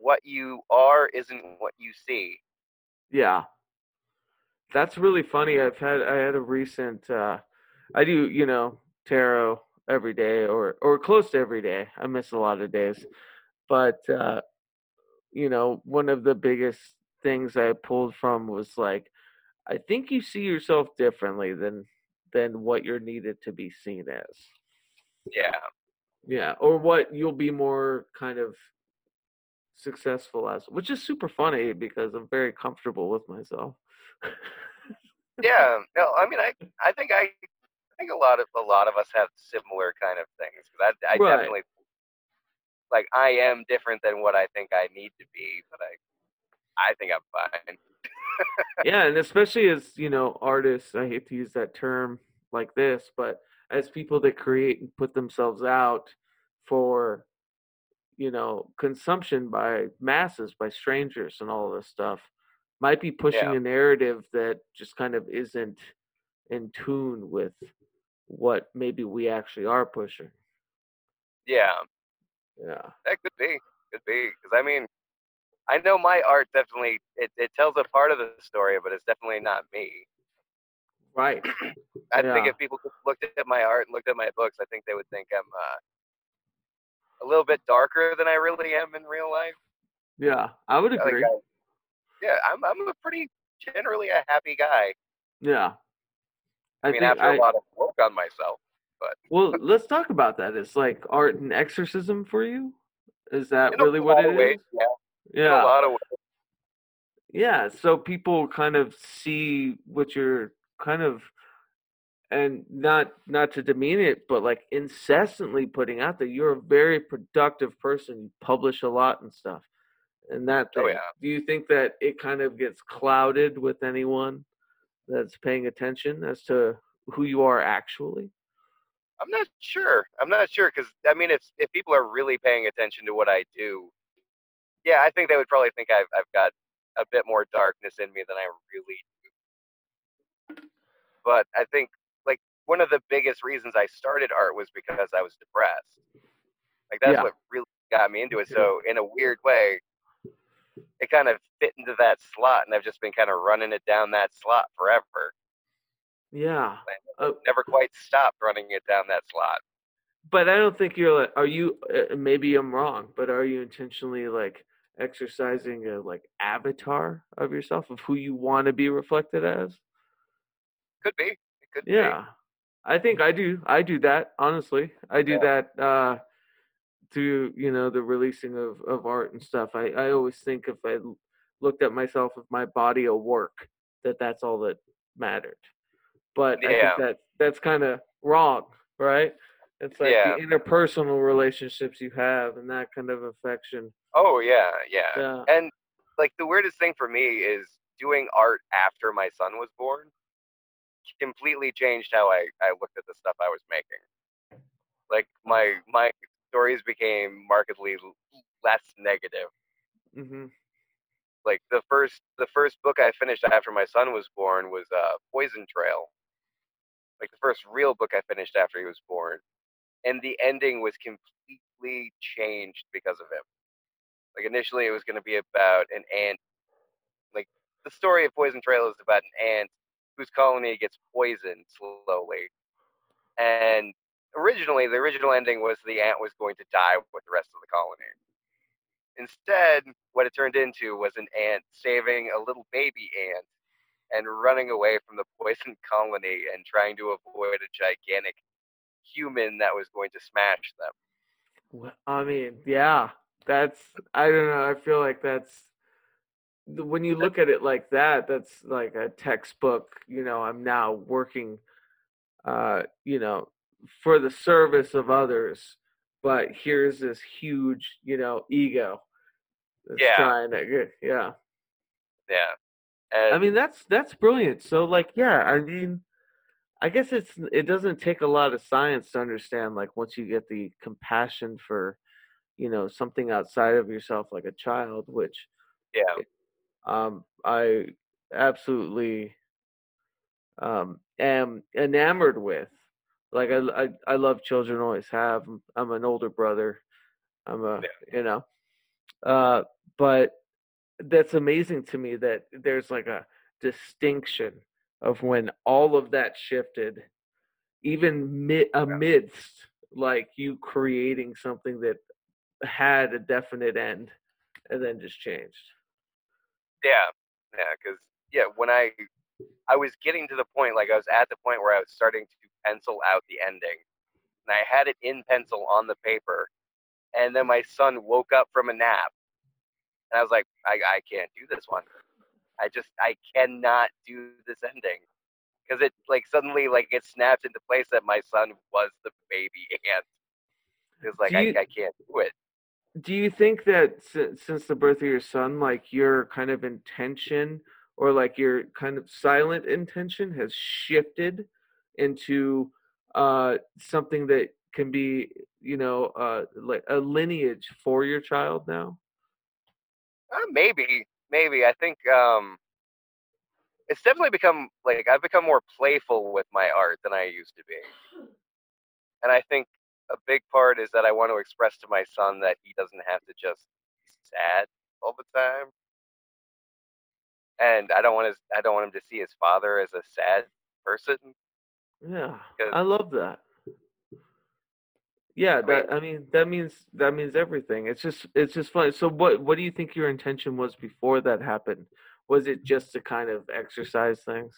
what you are isn't what you see. Yeah. That's really funny. I've had I had a recent uh I do, you know, tarot every day or or close to every day. I miss a lot of days. But uh you know, one of the biggest things I pulled from was like I think you see yourself differently than than what you're needed to be seen as. Yeah. Yeah, or what you'll be more kind of successful as, which is super funny because I'm very comfortable with myself. Yeah. No, I mean, I I think I I think a lot of a lot of us have similar kind of things. I I Right. definitely like I am different than what I think I need to be, but I I think I'm fine. [LAUGHS] yeah, and especially as you know, artists. I hate to use that term like this, but as people that create and put themselves out for you know consumption by masses, by strangers, and all this stuff, might be pushing Yeah. a narrative that just kind of isn't in tune with what maybe we actually are pushing. Yeah. Yeah. That could be, could be, because I mean, I know my art definitely it, it tells a part of the story, but it's definitely not me. Right. [CLEARS THROAT] I think if people looked at my art and looked at my books, I think they would think I'm uh, a little bit darker than I really am in real life. Yeah. I would agree. I- yeah, I'm I'm a pretty generally a happy guy. Yeah. I, mean, think after a lot of work on myself. But. well, let's talk about that. It's like art and exorcism for you. Is that In really what it is? Yeah, in a Yeah, lot of ways. yeah. So people kind of see what you're kind of, and not not to demean it, but like incessantly putting out there. You're a very productive person. You publish a lot and stuff, and that Oh, yeah. Do you think that it kind of gets clouded with anyone that's paying attention as to who you are actually? I'm not sure. I'm not sure because I mean, if if people are really paying attention to what I do, yeah, I think they would probably think I've I've got a bit more darkness in me than I really do. But I think like one of the biggest reasons I started art was because I was depressed. Like that's Yeah. what really got me into it. So in a weird way, it kind of fit into that slot, and I've just been kind of running it down that slot forever. Yeah. Uh, Never quite stopped running it down that slot. But I don't think you're like. Are you? Uh, maybe I'm wrong, but are you intentionally like exercising a like avatar of yourself of who you want to be reflected as? Could be. It could be. Yeah, I think I do. I do that honestly. I do Yeah. that uh, through you know the releasing of of art and stuff. I I always think if i looked at myself with my body of work, that that's all that mattered. But I think that that's kind of wrong, right? It's like Yeah. the interpersonal relationships you have and that kind of affection. Oh yeah, yeah. Yeah. And like the weirdest thing for me is doing art after my son was born completely changed how I, I looked at the stuff I was making. Like my my stories became markedly less negative. hmm Like the first the first book I finished after my son was born was uh, Poison Trail. like the first real book I finished after he was born, and the ending was completely changed because of him. Like initially, it was going to be about an ant. Like the story of Poison Trail is about an ant whose colony gets poisoned slowly, and originally the original ending was the ant was going to die with the rest of the colony. Instead, what it turned into was an ant saving a little baby ant and running away from the poisoned [LAUGHS] colony and trying to avoid a gigantic human that was going to smash them. I mean, yeah, that's I don't know. I feel like that's when you look at it like that, that's like a textbook. You know, I'm now working, uh, you know, for the service of others, but here's this huge, you know, ego. yeah. Trying to, yeah. Yeah. And I mean, that's that's brilliant. So, like, yeah, I mean, I guess it's it doesn't take a lot of science to understand. Like, once you get the compassion for, you know, something outside of yourself, like a child, which, yeah, um, I absolutely um am enamored with. Like, I I, I love children, always have. I'm an older brother. I'm a, Yeah. you know, uh, but that's amazing to me that there's like a distinction of when all of that shifted even mi- amidst like you creating something that had a definite end and then just changed yeah, yeah. Because yeah, when I I was getting to the point, like I was at the point where I was starting to pencil out the ending, and I had it in pencil on the paper, and then my son woke up from a nap, and I was like, I I can't do this one. I just I cannot do this ending because it like suddenly like it snaps into place that my son was the baby [LAUGHS] ant. It's like Do I, I can't do it. do you think that si- since the birth of your son like your kind of intention or like your kind of silent intention has shifted into uh something that can be you know uh like a lineage for your child now Uh, maybe, maybe. I think um, it's definitely become like I've become more playful with my art than I used to be, and I think a big part is that I want to express to my son that he doesn't have to just be sad all the time, and I don't want his I don't want him to see his father as a sad person. Yeah, i love that yeah that i mean that means that means everything it's just it's just fun so what what do you think your intention was before that happened was it just to kind of exercise things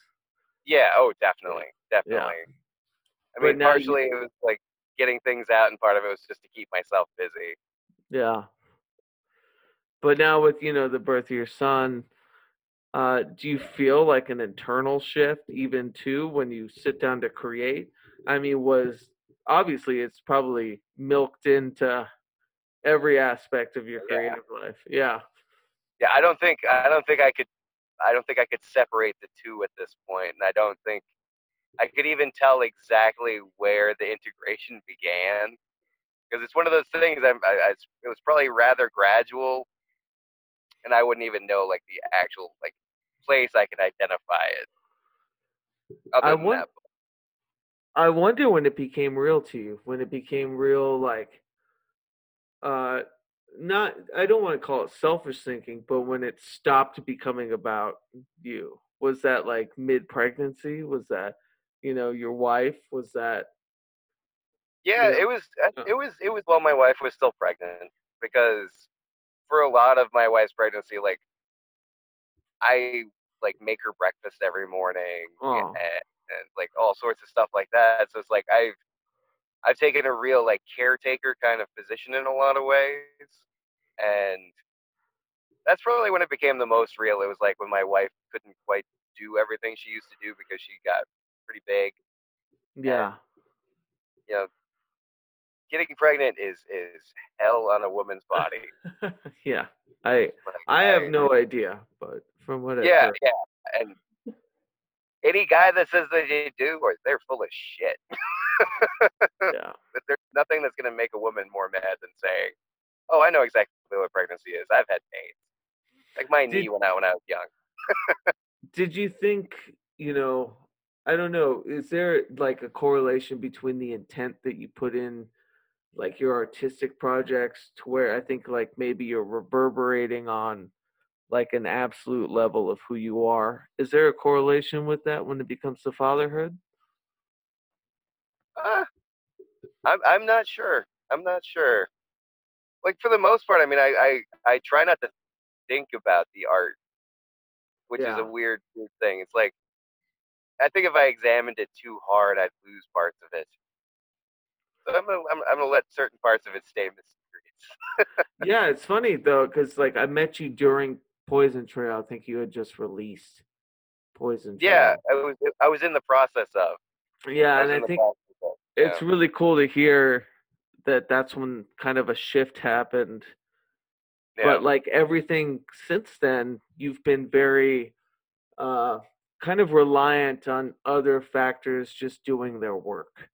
Yeah. Oh, definitely, definitely. I mean, now you- partially it was like getting things out, and part of it was just to keep myself busy. Yeah. But now with, you know, the birth of your son, uh, do you feel like an internal shift even too when you sit down to create? I mean, was obviously it's probably milked into every aspect of your Yeah. creative life. Yeah. yeah i don't think i don't think i could i don't think i could separate the two at this point and i don't think i could even tell exactly where the integration began because it's one of those things I'm, I, I, it was probably rather gradual and i wouldn't even know like the actual like place i could identify it I that I wonder when it became real to you, when it became real like uh not I don't want to call it selfish thinking, but when it stopped becoming about you. Was that like mid pregnancy? Was that you know, your wife? Was that Yeah, Yeah. it was. uh, Uh. It was. It was while my wife was still pregnant because for a lot of my wife's pregnancy, like I like make her breakfast every morning Aw. and, and like all sorts of stuff like that. So it's like I've I've taken a real like caretaker kind of position in a lot of ways, and that's probably when it became the most real. It was like when my wife couldn't quite do everything she used to do because she got pretty big. yeah. You know, getting pregnant is is hell on a woman's body. [LAUGHS] yeah. I Like, I have no idea, but from what I've Yeah, heard- yeah, and any guy that says that they do, or they're full of shit. [LAUGHS] yeah. But there's nothing that's gonna make a woman more mad than saying, "Oh, I know exactly what pregnancy is. I've had pain. Like my knee Did- went out when I was young." Did you think, you know, I don't know. Is there like a correlation between the intent that you put in, like your artistic projects, to where I think like maybe you're reverberating on like an absolute level of who you are? Is there a correlation with that when it becomes the fatherhood? Uh, I'm I'm not sure. I'm not sure. Like for the most part, I mean, I I, I try not to think about the art, which is a weird, weird thing. It's like I think if I examined it too hard, I'd lose parts of it. So I'm gonna I'm, I'm gonna let certain parts of it stay mysterious. Yeah, it's funny though, because like I met you during Poison Trail. I think you had just released Poison Trail. Yeah, I was I was in the process of. Yeah, I and I think of, yeah. it's really cool to hear that that's when kind of a shift happened. yeah. But like everything since then, you've been very uh kind of reliant on other factors just doing their work.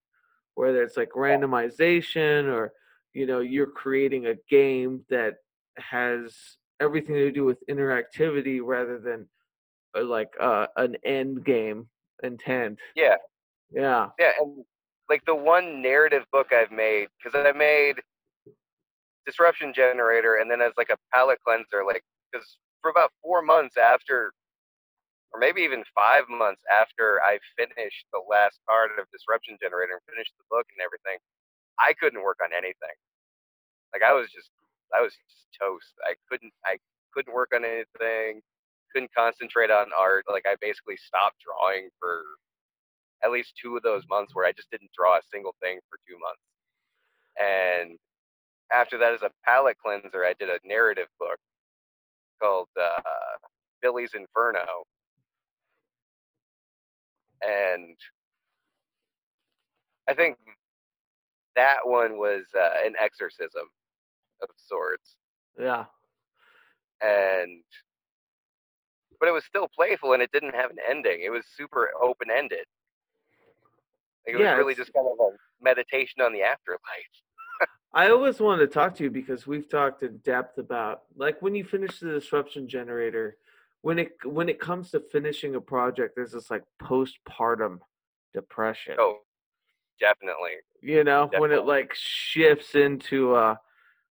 Whether it's like randomization or you know, you're creating a game that has everything to do with interactivity rather than uh, like uh, an end game intent. yeah. Yeah. Yeah, and like the one narrative book I've made, because I made Disruption Generator, and then as like a palette cleanser, like because for about four months after, or maybe even five months after I finished the last part of Disruption Generator and finished the book and everything, I couldn't work on anything. Like I was just, I was just toast. I couldn't, I couldn't work on anything. Couldn't concentrate on art. Like I basically stopped drawing for at least two of those months where I just didn't draw a single thing for two months. And after that, as a palette cleanser, I did a narrative book called uh, Billy's Inferno. And I think that one was uh, an exorcism of sorts. Yeah. And but it was still playful and it didn't have an ending. It was super open ended. Like, it Yeah, was really just kind of a meditation on the afterlife. [LAUGHS] I always wanted to talk to you because we've talked in depth about like when you finish the disruption generator, when it when it comes to finishing a project, there's this like postpartum depression. Oh, definitely. you know, when it like shifts into uh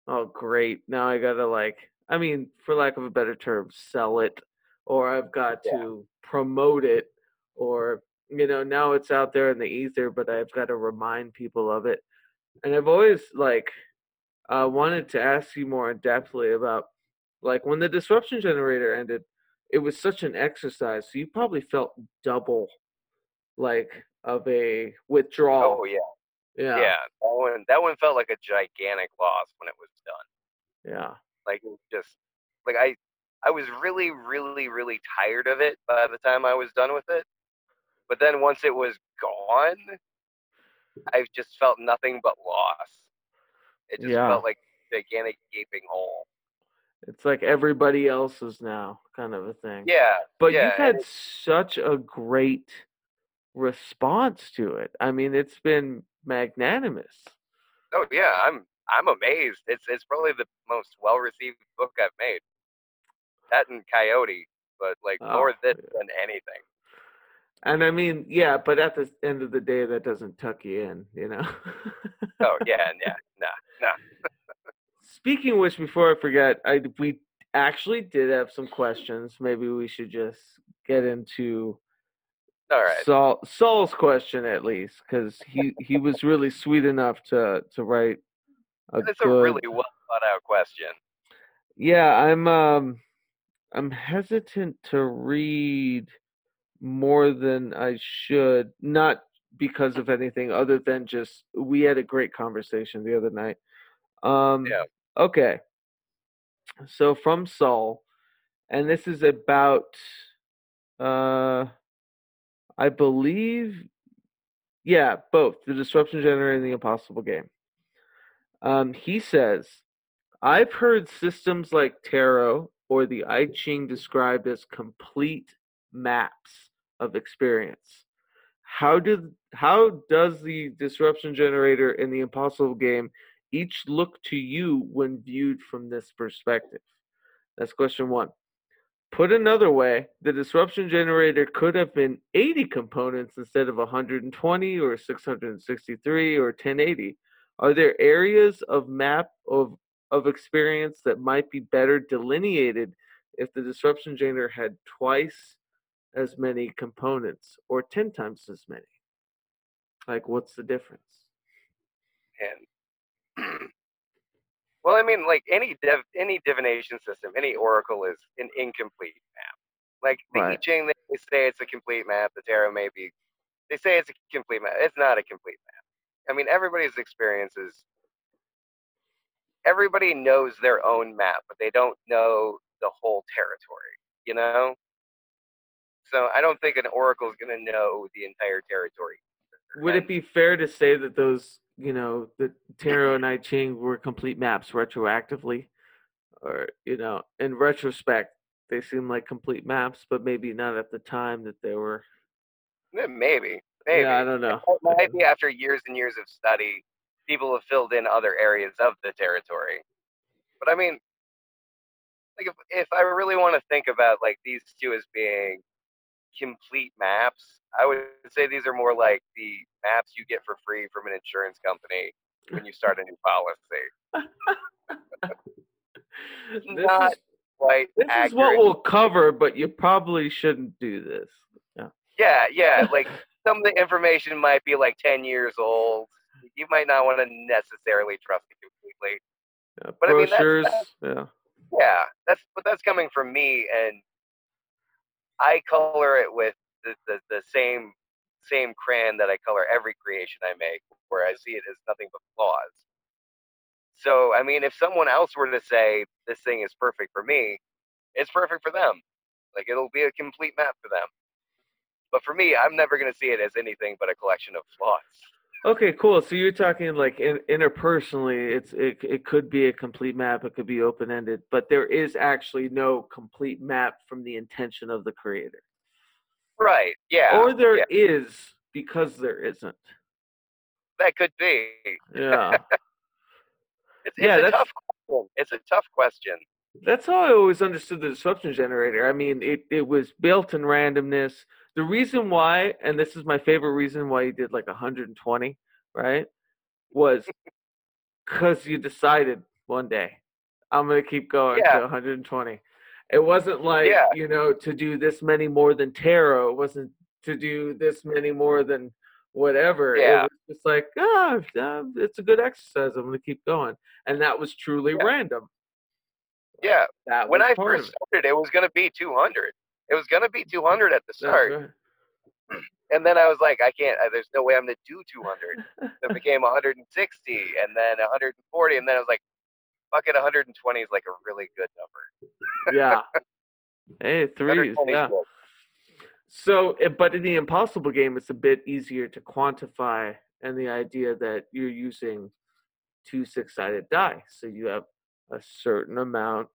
oh great, now I gotta like I mean, for lack of a better term, sell it or I've got Yeah. to promote it or you know, now it's out there in the ether, but I've got to remind people of it. And I've always like uh, wanted to ask you more in depthly about like when the disruption generator ended, it was such an exercise. So you probably felt double like of a withdrawal. Oh yeah. Yeah. Yeah. That one that one felt like a gigantic loss when it was done. Yeah. Like just like I I was really, really, really tired of it by the time I was done with it. But then once it was gone, I just felt nothing but loss. It just Yeah. felt like a gigantic gaping hole. It's like everybody else's now, kind of a thing. Yeah. But yeah, you've had such a great response to it. I mean, it's been magnanimous. Oh yeah, I'm I'm amazed. It's it's probably the most well received book I've made. That and Coyote, but like ah, more Oh, this yeah. than anything. And I mean, yeah, but at the end of the day, that doesn't tuck you in, you know? Oh [LAUGHS] yeah, yeah, nah, nah. Speaking of which, before I forget, I we actually did have some questions. Maybe we should just get into All right. Saul Saul's question at least, because he he was really sweet enough to to write a It's good. a really well thought out question. Yeah, I'm um I'm hesitant to read more than I should, not because of anything other than just we had a great conversation the other night. Um Yeah. okay. So from Saul, and this is about uh I believe yeah, both the disruption generator and the impossible game. Um he says I've heard systems like Tarot or the I Ching described as complete maps of experience. How did how does the disruption generator and the impossible game each look to you when viewed from this perspective? That's question one. Put another way, the disruption generator could have been 80 components instead of 120 or 663 or 1080. Are there areas of map of of experience that might be better delineated if the disruption generator had twice as many components or 10 times as many? Like what's the difference? And [CLEARS THROAT] well, I mean, like any dev, any divination system, any oracle is an incomplete map. Like the I Ching, they say it's a complete map. The tarot may be, they say it's a complete map. It's not a complete map. I mean, everybody's experiences. Everybody knows their own map, but they don't know the whole territory. You know. So I don't think an oracle is going to know the entire territory. Would it be fair to say that those you know, the Tarot and I Ching were complete maps retroactively, or you know, in retrospect, they seem like complete maps, but maybe not at the time that they were. Maybe, maybe. Yeah, I don't know. Maybe after years and years of study, people have filled in other areas of the territory. But I mean, like if if I really want to think about like these two as being complete maps, I would say these are more like the maps you get for free from an insurance company when you start a new policy. [LAUGHS] Not is, quite This accurate. is what we'll cover, but you probably shouldn't do this. Yeah. Yeah, yeah. Like [LAUGHS] some of the information might be like 10 years old. You might not want to necessarily trust it completely. Yeah, but brochures, I mean, that's, that's, yeah. Yeah, that's but that's coming from me and I color it with the, the, the same same crayon that I color every creation I make, where I see it as nothing but flaws. So, I mean, if someone else were to say this thing is perfect for me, it's perfect for them. Like it'll be a complete map for them. But for me, I'm never going to see it as anything but a collection of flaws. Okay, cool. So you're talking like in, interpersonally, it's it it could be a complete map, it could be open ended, but there is actually no complete map from the intention of the creator. Right. Yeah. Or there yeah. is because there isn't. That could be. Yeah. [LAUGHS] it's, yeah, it's a tough question. It's a tough question. That's how I always understood the disruption generator. I mean, it, it was built in randomness. The reason why, and this is my favorite reason why you did like 120, right? Was because you decided one day, I'm going to keep going yeah. to 120. It wasn't like yeah. you know to do this many more than tarot. It wasn't to do this many more than whatever. Yeah. It was just like, ah, oh, it's a good exercise. I'm going to keep going, and that was truly yeah. random. Yeah. That when I first it. started, it was going to be 200. It was going to be 200 at the start. Right. And then I was like, I can't. There's no way I'm going to do 200. it [LAUGHS] became 160, and then 140, and then I was like, fuck it, 120 is like a really good number. yeah. [LAUGHS] Hey, threes. Yeah. So, eh, but in the impossible game, it's a bit easier to quantify, and the idea that you're using two six-sided die, so you have a certain amount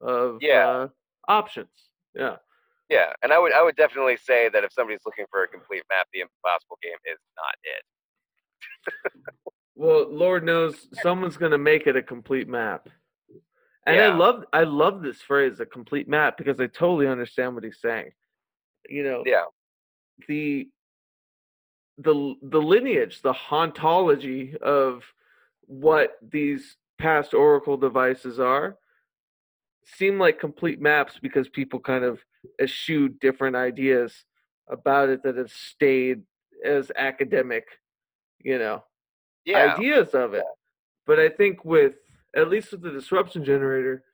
of yeah. Uh, options. Yeah. Yeah, and I would I would definitely say that if somebody's looking for a complete map, the impossible game is not it. Well, Lord knows someone's going to make it a complete map. And yeah. I love I love this phrase, a complete map, because I totally understand what he's saying. You know, yeah. The the the lineage, the hauntology of what these past oracle devices are seem like complete maps because people kind of eschewed different ideas about it that have stayed as academic, you know, yeah. ideas of it. But I think with at least with the disruption generator,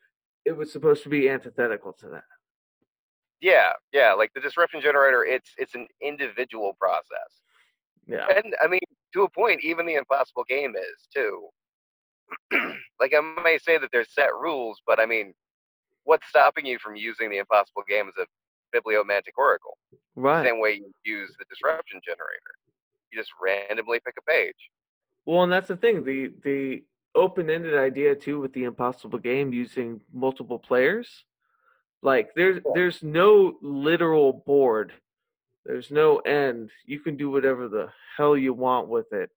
it was supposed to be antithetical to that. Yeah, yeah. Like the disruption generator, it's it's an individual process. Yeah. And I mean, to a point, even the impossible game is too. [CLEARS THROAT] like I may say that there's set rules, but I mean, what's stopping you from using the impossible game as a bibliomantic oracle? Right. The same way you use the disruption generator. You just randomly pick a page. Well, and that's the thing. The the open-ended idea too with the impossible game using multiple players. Like there's there's no literal board. There's no end. You can do whatever the hell you want with it.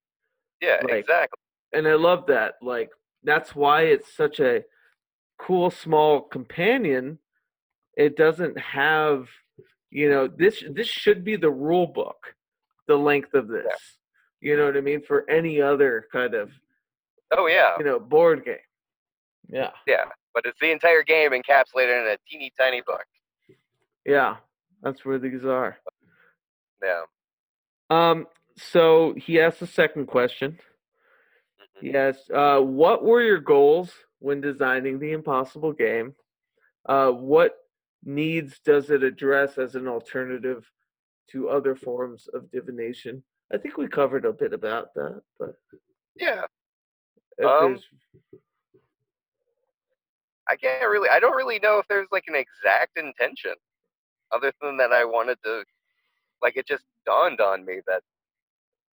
Yeah, like, exactly. And I love that. Like that's why it's such a cool small companion it doesn't have you know this this should be the rule book the length of this you know what i mean for any other kind of Oh yeah, you know board game yeah yeah. But it's the entire game encapsulated in a teeny tiny book. yeah that's where these are Yeah. um so he asked a second question. Yes. Uh, what were your goals when designing the Impossible game? Uh, what needs does it address as an alternative to other forms of divination? I think we covered a bit about that, but Yeah. Um, I can't really. I don't really know if there's like an exact intention, other than that I wanted to. Like it just dawned on me that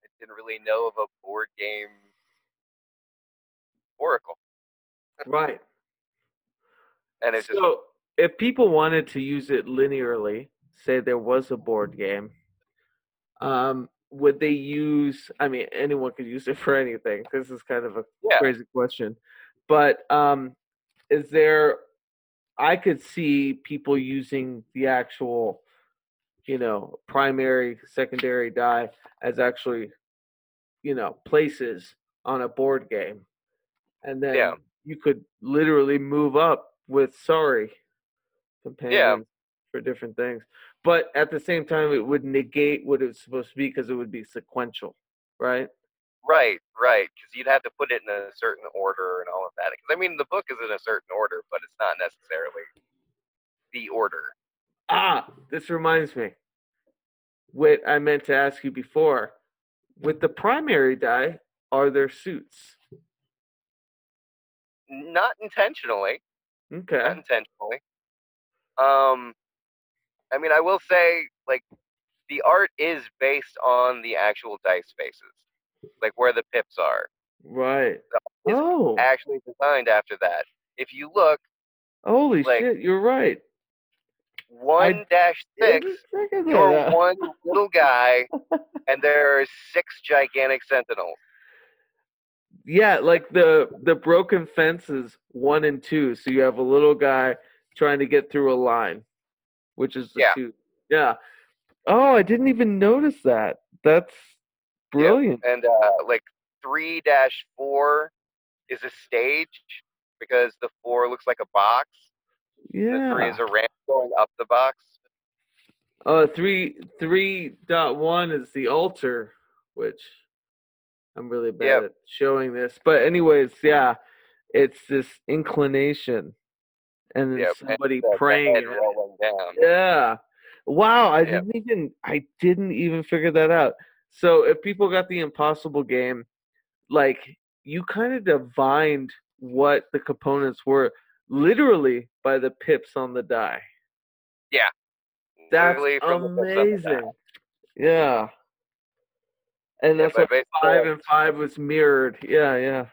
I didn't really know of a board game oracle, right. and it's just So, if people wanted to use it linearly, say there was a board game, um, would they use? I mean, anyone could use it [LAUGHS] for anything. This is kind of a yeah, crazy question. But um, is there? I could see people using the actual, you know, primary, secondary die as actually, you know, places on a board game, and then Yeah. You could literally move up with sorry companions for different things. But at the same time, it would negate what it's supposed to be because it would be sequential, right? right, right. Because you'd have to put it in a certain order and all of that. Because I mean, the book is in a certain order, but it's not necessarily the order. Ah, this reminds me. What I meant to ask you before. With the primary die, are there suits? Not intentionally. Okay. not intentionally. Um, I mean, I will say, like, the art is based on the actual dice faces, like where the pips are. Right. It's Oh, Actually designed after that. If you look, holy like- shit! You're right. one dash six, Didn't figure that you're one little guy, [LAUGHS] and there are six gigantic sentinels. Yeah, like the the broken fences one and two. So you have a little guy trying to get through a line, which is the Yeah. two. Yeah. Oh, I didn't even notice that. That's brilliant. And uh, like three dash four is a stage because the four looks like a box. The three is a ramp going up the box. Uh, three three dot one is the altar, which I'm really bad Yep. at showing this. But anyways, yeah, it's this inclination, and then Yep, and somebody the praying. head rolling down. Yeah. Wow, I Yep. didn't even I didn't even figure that out. So if people got the impossible game, like you kind of divined what the components were literally by the pips on the die. Yeah. That's Literally the the die. amazing. Yeah. And that's why basically, five and five was mirrored. Yeah, yeah.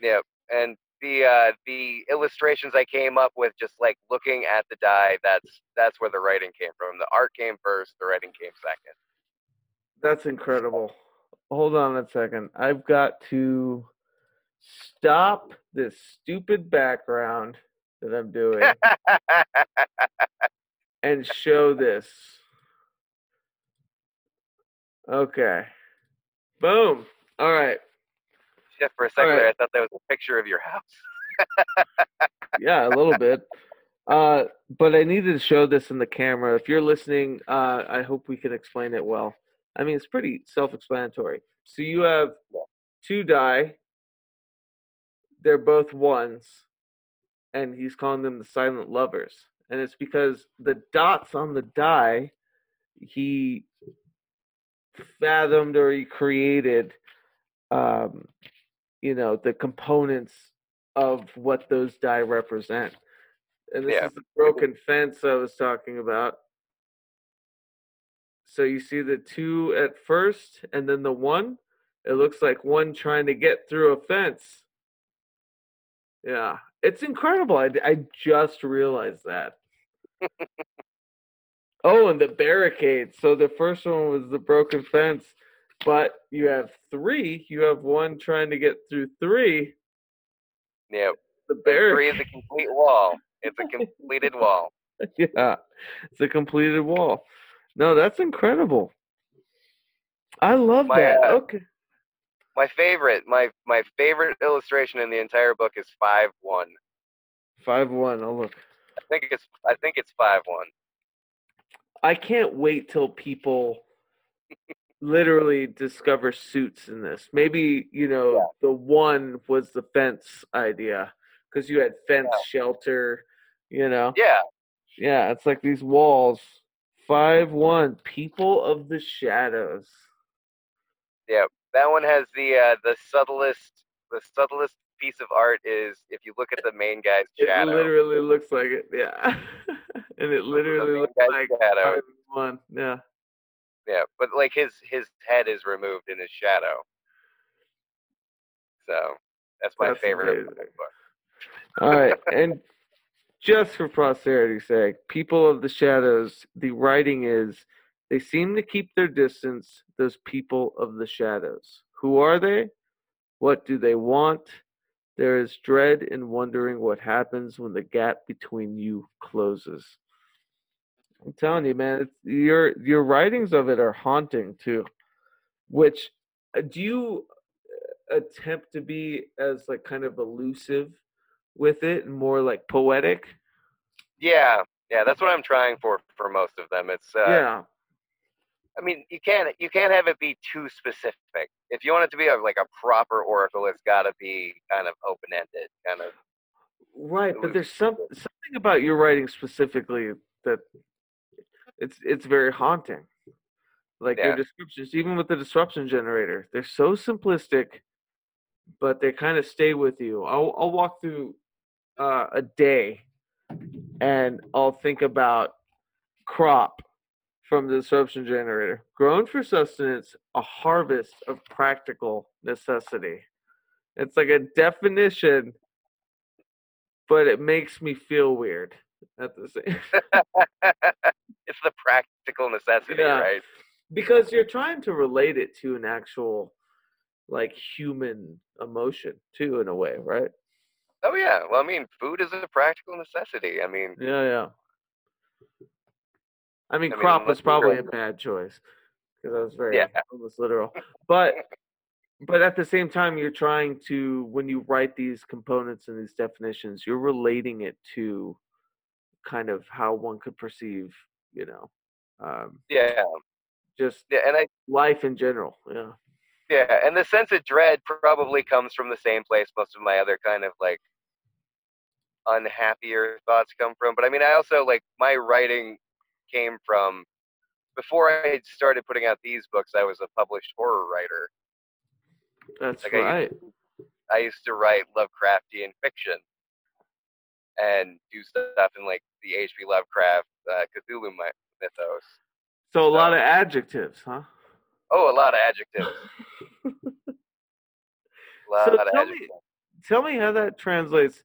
Yep. And the uh, the illustrations I came up with, just like looking at the die, that's that's where the writing came from. The art came first, the writing came second. That's incredible. Hold on a second. I've got to stop this stupid background that I'm doing [LAUGHS] and show this. Okay. Boom. All right. yeah, for a second Alright. there, I thought that was a picture of your house. [LAUGHS] Yeah, a little bit. Uh, but I needed to show this in the camera. If you're listening, uh, I hope we can explain it well. I mean, it's pretty self-explanatory. So you have two die. They're both ones, and he's calling them the silent lovers. And it's because the dots on the die, he fathomed or he created, um, you know, the components of what those die represent. And this Yeah. is the broken fence I was talking about. So you see the two at first and then the one. It looks like one trying to get through a fence. Yeah, it's incredible. I, I just realized that. [LAUGHS] oh, and the barricade. So the first one was the broken fence, but you have three. You have one trying to get through three. Yep. The And three barricade. is a complete wall. It's a [LAUGHS] completed wall. yeah, it's a completed wall. No, that's incredible. I love My, that. uh, okay. My favorite, my my favorite illustration in the entire book is five one. Five one. I'll look. I think it's I think it's five one. I can't wait till people literally discover suits in this. Maybe, you know, Yeah. the one was the fence idea because you had fence, shelter, you know. Yeah, Yeah, it's like these walls. 5 1, People of the Shadows. Yeah, that one has the uh, the subtlest the subtlest piece of art is if you look at the main guy's shadow. It literally looks like it, yeah. [LAUGHS] and it literally looks like shadow. 1, yeah. Yeah, but like his his head is removed in his shadow. So that's my That's favorite of the book. All right, and just for posterity's sake, people of the shadows, the writing is they seem to keep their distance, those people of the shadows. Who are they? What do they want? There is dread in wondering what happens when the gap between you closes. I'm telling you, man, it's, your your writings of it are haunting too. Which uh, do you uh, attempt to be as like kind of elusive with it and more like poetic? Yeah, yeah, that's what I'm trying for for most of them. It's uh, yeah, I mean, you can't you can't have it be too specific. If you want it to be a, like a proper oracle, it's got to be kind of open ended, kind of. right. But there's some something about your writing specifically that it's it's very haunting. Like your descriptions, even with the disruption generator, they're so simplistic, but they kind of stay with you. I'll I'll walk through uh, a day, and I'll think about crop from the disruption generator, grown for sustenance, a harvest of practical necessity. It's like a definition, but it makes me feel weird at the same [LAUGHS] it's the practical necessity, Yeah. right? because you're trying to relate it to an actual like human emotion too in a way, right? Oh yeah. Well, I mean, food is a practical necessity. I mean, Yeah, yeah. I mean, I mean, crop was probably a bad choice because I was very Yeah. almost literal. But but at the same time, you're trying to when you write these components and these definitions, you're relating it to kind of how one could perceive, you know, um, yeah, just yeah, and I life in general. Yeah. yeah, and the sense of dread probably comes from the same place most of my other kind of like unhappier thoughts come from. But I mean, I also like my writing came from before I started putting out these books. I was a published horror writer. That's Like, I right. I used to write Lovecraftian fiction and do stuff in like the H.P. Lovecraft uh, Cthulhu mythos. So a lot of adjectives, huh? Oh, a lot of adjectives. [LAUGHS] a lot, So of tell me- adjectives. tell me how that translates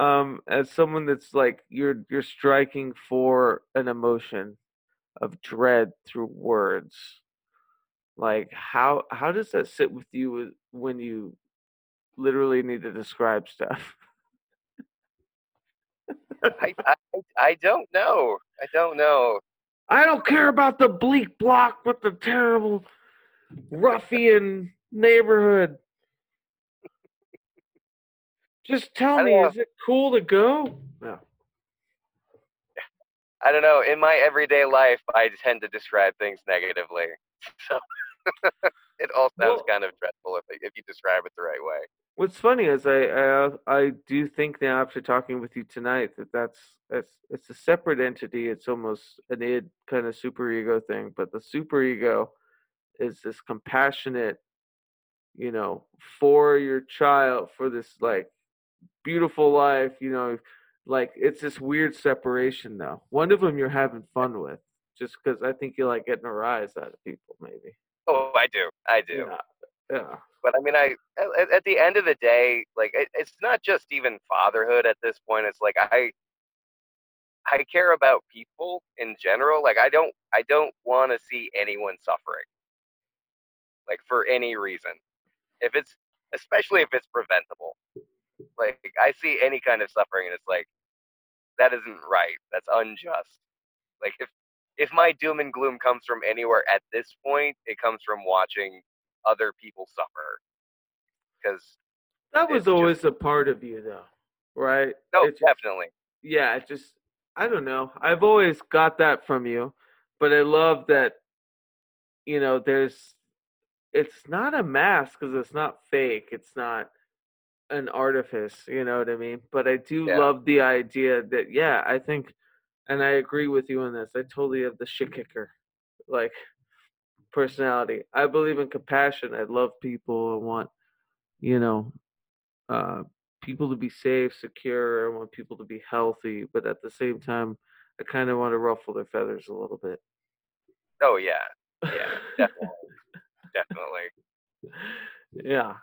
um as someone that's like you're you're striking for an emotion of dread through words like how how does that sit with you when you literally need to describe stuff I, I I don't know. I don't know. i don't care about the bleak block with the terrible ruffian neighborhood just tell me know. is it cool to go no I don't know. In my everyday life, I tend to describe things negatively. [LAUGHS] So [LAUGHS] it all sounds Well- kind of dreadful if if you describe it the right way. What's funny is I, I uh, I do think now after talking with you tonight that that's it's it's a separate entity. It's almost an id kind of superego thing, but the superego is this compassionate, you know, for your child for this like beautiful life. You know, like it's this weird separation though. One of them you're having fun with, just because I think you like getting a rise out of people, maybe. Oh, I do. I do. Yeah. Yeah. But I mean, I at, at the end of the day, like it, it's not just even fatherhood at this point. It's like I I care about people in general. Like I don't I don't want to see anyone suffering. Like for any reason. If it's especially if it's preventable. Like I see any kind of suffering and it's like that isn't right. That's unjust. Like if if my doom and gloom comes from anywhere at this point, it comes from watching other people suffer. Because That was It's just- always a part of you, though, right? no, It's just- definitely. yeah, it just I don't know. I've always got that from you, but I love that you know there's it's not a mask because it's not fake. It's not an artifice, you know what I mean? But I do Yeah. love the idea that yeah, I think and I agree with you on this. I totally have the shit kicker like personality. I believe in compassion. I love people. I want you know uh people to be safe, secure. I want people to be healthy, but at the same time, I kind of want to ruffle their feathers a little bit. Oh yeah, Yeah, [LAUGHS] definitely. definitely. yeah.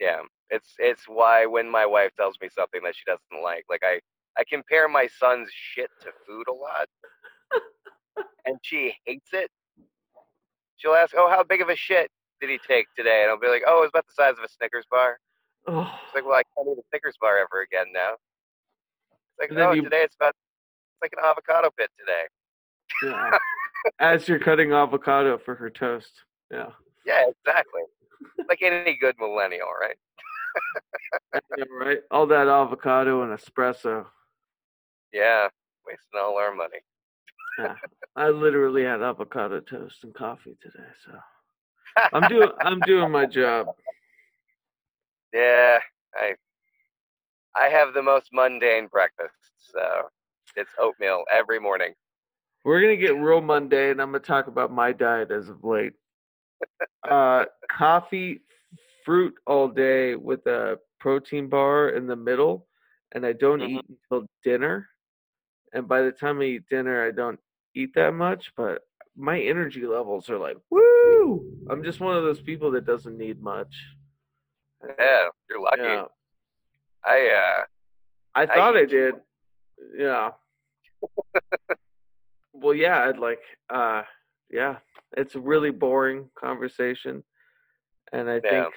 Yeah, it's it's why when my wife tells me something that she doesn't like, like I I compare my son's shit to food a lot, and she hates it. She'll ask, "Oh, how big of a shit did he take today?" And I'll be like, "Oh, it was about the size of a Snickers bar." Oh, It's like, "Well, I can't eat a Snickers bar ever again now." It's like, And "No, oh, you- today it's about it's like an avocado pit today." yeah. [LAUGHS] As you're cutting avocado for her toast. Yeah. Yeah, exactly. Like any good millennial, right? Yeah, right. All that avocado and espresso. Yeah, wasting all our money. Yeah. I literally had avocado toast and coffee today, so [LAUGHS] I'm doing I'm doing my job. Yeah, I I have the most mundane breakfast, so it's oatmeal every morning. We're gonna get real mundane. I'm gonna talk about my diet as of late. Uh, coffee, fruit all day with a protein bar in the middle, and I don't Mhm. eat until dinner. And by the time I eat dinner, I don't eat that much, but my energy levels are like woo. I'm just one of those people that doesn't need much. Yeah, you're lucky. Yeah. I uh I thought I, eat- did. Yeah. [LAUGHS] well, yeah, I'd like uh yeah, it's a really boring conversation and I Yeah. think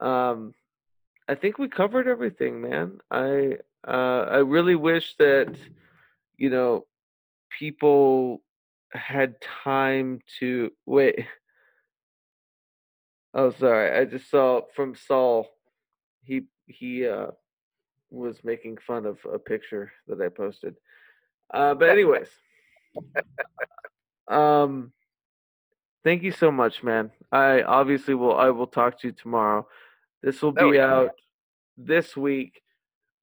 um I think we covered everything, man. I uh I really wish that you know people had time to wait. Oh, sorry. I just saw from Saul. He he uh was making fun of a picture that I posted. Uh, but [LAUGHS] anyways, um, thank you so much, man. I obviously will. I will talk to you tomorrow. This will be out this week.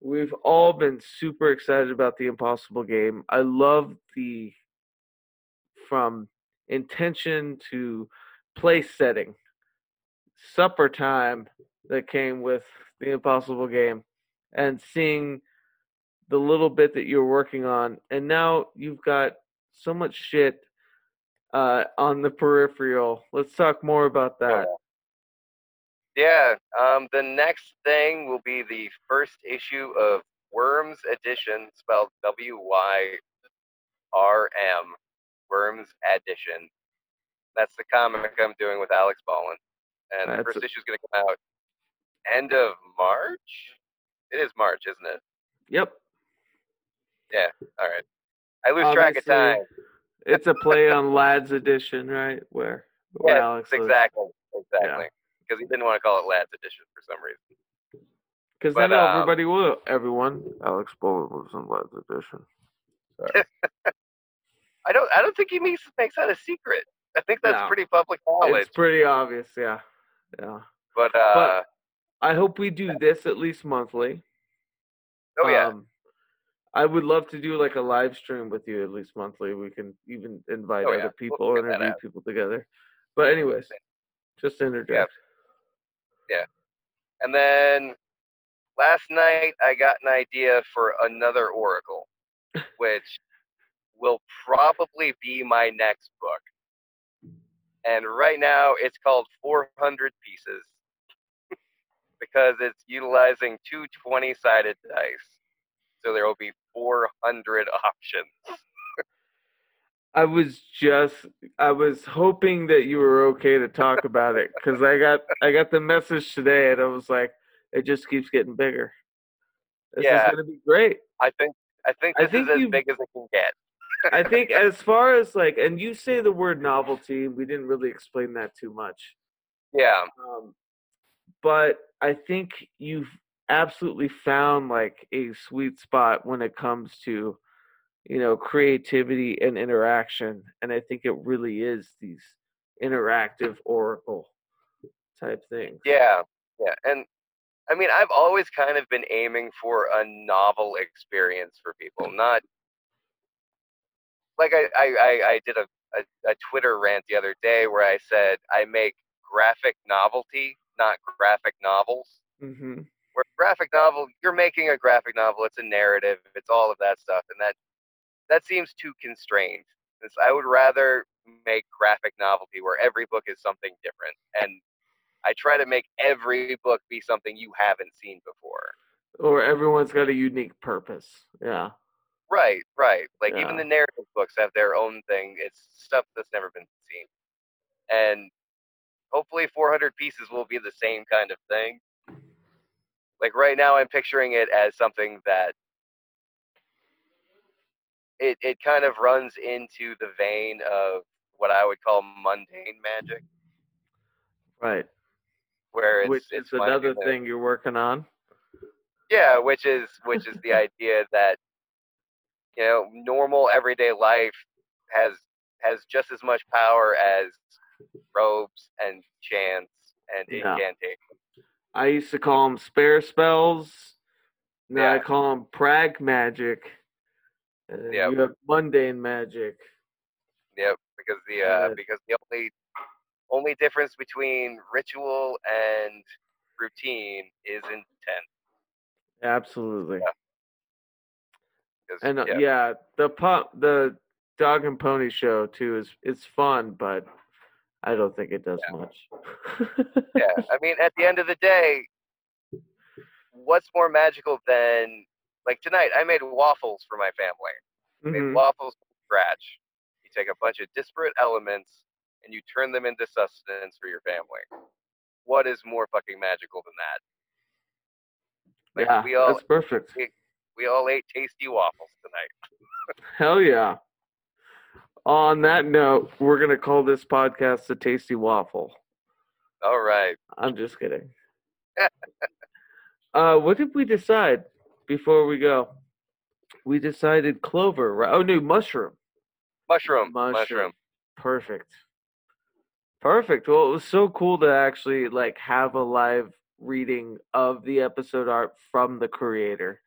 We've all been super excited about the Impossible game. I love the from intention to place setting, supper time that came with the Impossible game, and seeing the little bit that you're working on, and now you've got so much shit uh, on the peripheral. Let's talk more about that. yeah, um the next thing will be the first issue of Wyrm's Addition, spelled W Y R M, Wyrm's Addition. That's the comic I'm doing with Alex Ballin. And the first issue is going to come out end of March. It is March, isn't it? Yep, Yeah, All right. I lose track of time. It's a play on Ladd's Addition, right? Where, where Yes, Alex lives. exactly, exactly. Because he didn't want to call it Ladd's Addition for some reason. Because know um, everybody will. Everyone, Alex Bowler lives in Ladd's Addition. [LAUGHS] I don't. I don't think he makes makes that a secret. I think that's No. pretty public knowledge. It's pretty obvious, yeah, yeah. but uh, but- I hope we do this at least monthly. oh yeah, Um, I would love to do like a live stream with you at least monthly. We can even invite Oh, yeah. other We'll people, figure interview people together. But anyways, just to yeah. and then last night I got an idea for another Oracle, which will probably be my next book. And right now it's called 400 Pieces because it's utilizing two 20 sided dice. So there will be 400 options. I was just I was hoping that you were okay to talk about it because I got I got the message today and I was like, it just keeps getting bigger. This Yeah. is gonna be great. I think I think I think is as you- big as it can get. I [LAUGHS] think as far as like, and you say the word novelty, we didn't really explain that too much. Yeah, Um, but I think you've absolutely found like a sweet spot when it comes to, you know, creativity and interaction. And I think it really is these interactive oracle type things. yeah, yeah. And I mean, I've always kind of been aiming for a novel experience for people, not like I I, I, did a, a, a Twitter rant the other day where I said I make graphic novelty, not graphic novels. hmm where graphic novel you're making a graphic novel it's a narrative it's all of that stuff and that that seems too constrained 'Cause i would rather make graphic novelty where every book is something different and i try to make every book be something you haven't seen before Or everyone's got a unique purpose. Yeah. right right like even the narrative books have their own thing it's stuff that's never been seen and hopefully 400 pieces will be the same kind of thing like right now i'm picturing it as something that it, it kind of runs into the vein of what i would call mundane magic Right. where it's, Which it's is another the- thing you're working on. yeah which is which is the [LAUGHS] idea that you know normal everyday life has has just as much power as robes and chants and Yeah. incantations I used to call them spare spells. Now I call them prag magic. And then Yep. you have mundane magic. Yep, because the uh, because the only only difference between ritual and routine is intent. Absolutely. 'cause, And uh, yeah, yeah. the pump, the dog and pony show too is it's fun, but I don't think it does much. yeah. [LAUGHS] I mean, at the end of the day, what's more magical than like tonight? I made waffles for my family. I made mm-hmm. waffles from scratch. You take a bunch of disparate elements and you turn them into sustenance for your family. What is more fucking magical than that? Like yeah, we all that's perfect. we all ate tasty waffles tonight. Hell yeah. On that note, we're gonna call this podcast the Tasty Waffle. All right. I'm just kidding. [LAUGHS] uh, what did we decide before we go? We decided clover, right? Oh no, mushroom. Mushroom. Mushroom. Perfect. Perfect. Well, it was so cool to actually like have a live reading of the episode art from the creator.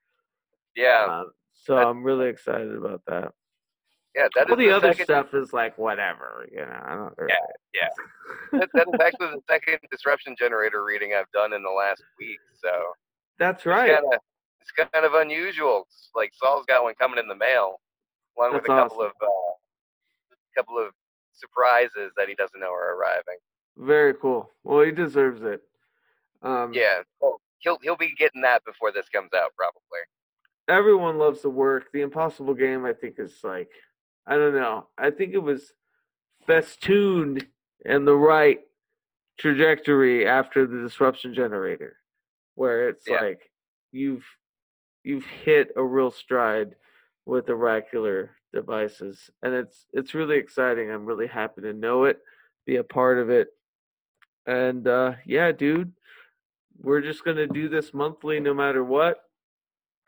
Yeah. Um, so I'm really excited about that. Yeah. That is All the, the other second, stuff is like whatever, you know. I don't, Yeah, yeah. [LAUGHS] that, that is actually the second disruption generator reading I've done in the last week. So That's right. it's kind of it's kind of unusual. It's like Saul's got one coming in the mail, along with That's a couple awesome. of uh, couple of surprises that he doesn't know are arriving. Very cool. Well, he deserves it. Um, Yeah. Well, he'll he'll be getting that before this comes out probably. everyone loves the work. The Impossible Game, I think, is like, I don't know. I think it was festooned in the right trajectory after the disruption generator, where it's Yeah. like you've you've hit a real stride with oracular devices, and it's it's really exciting. I'm really happy to know it, be a part of it, and uh, yeah, dude, we're just gonna do this monthly, no matter what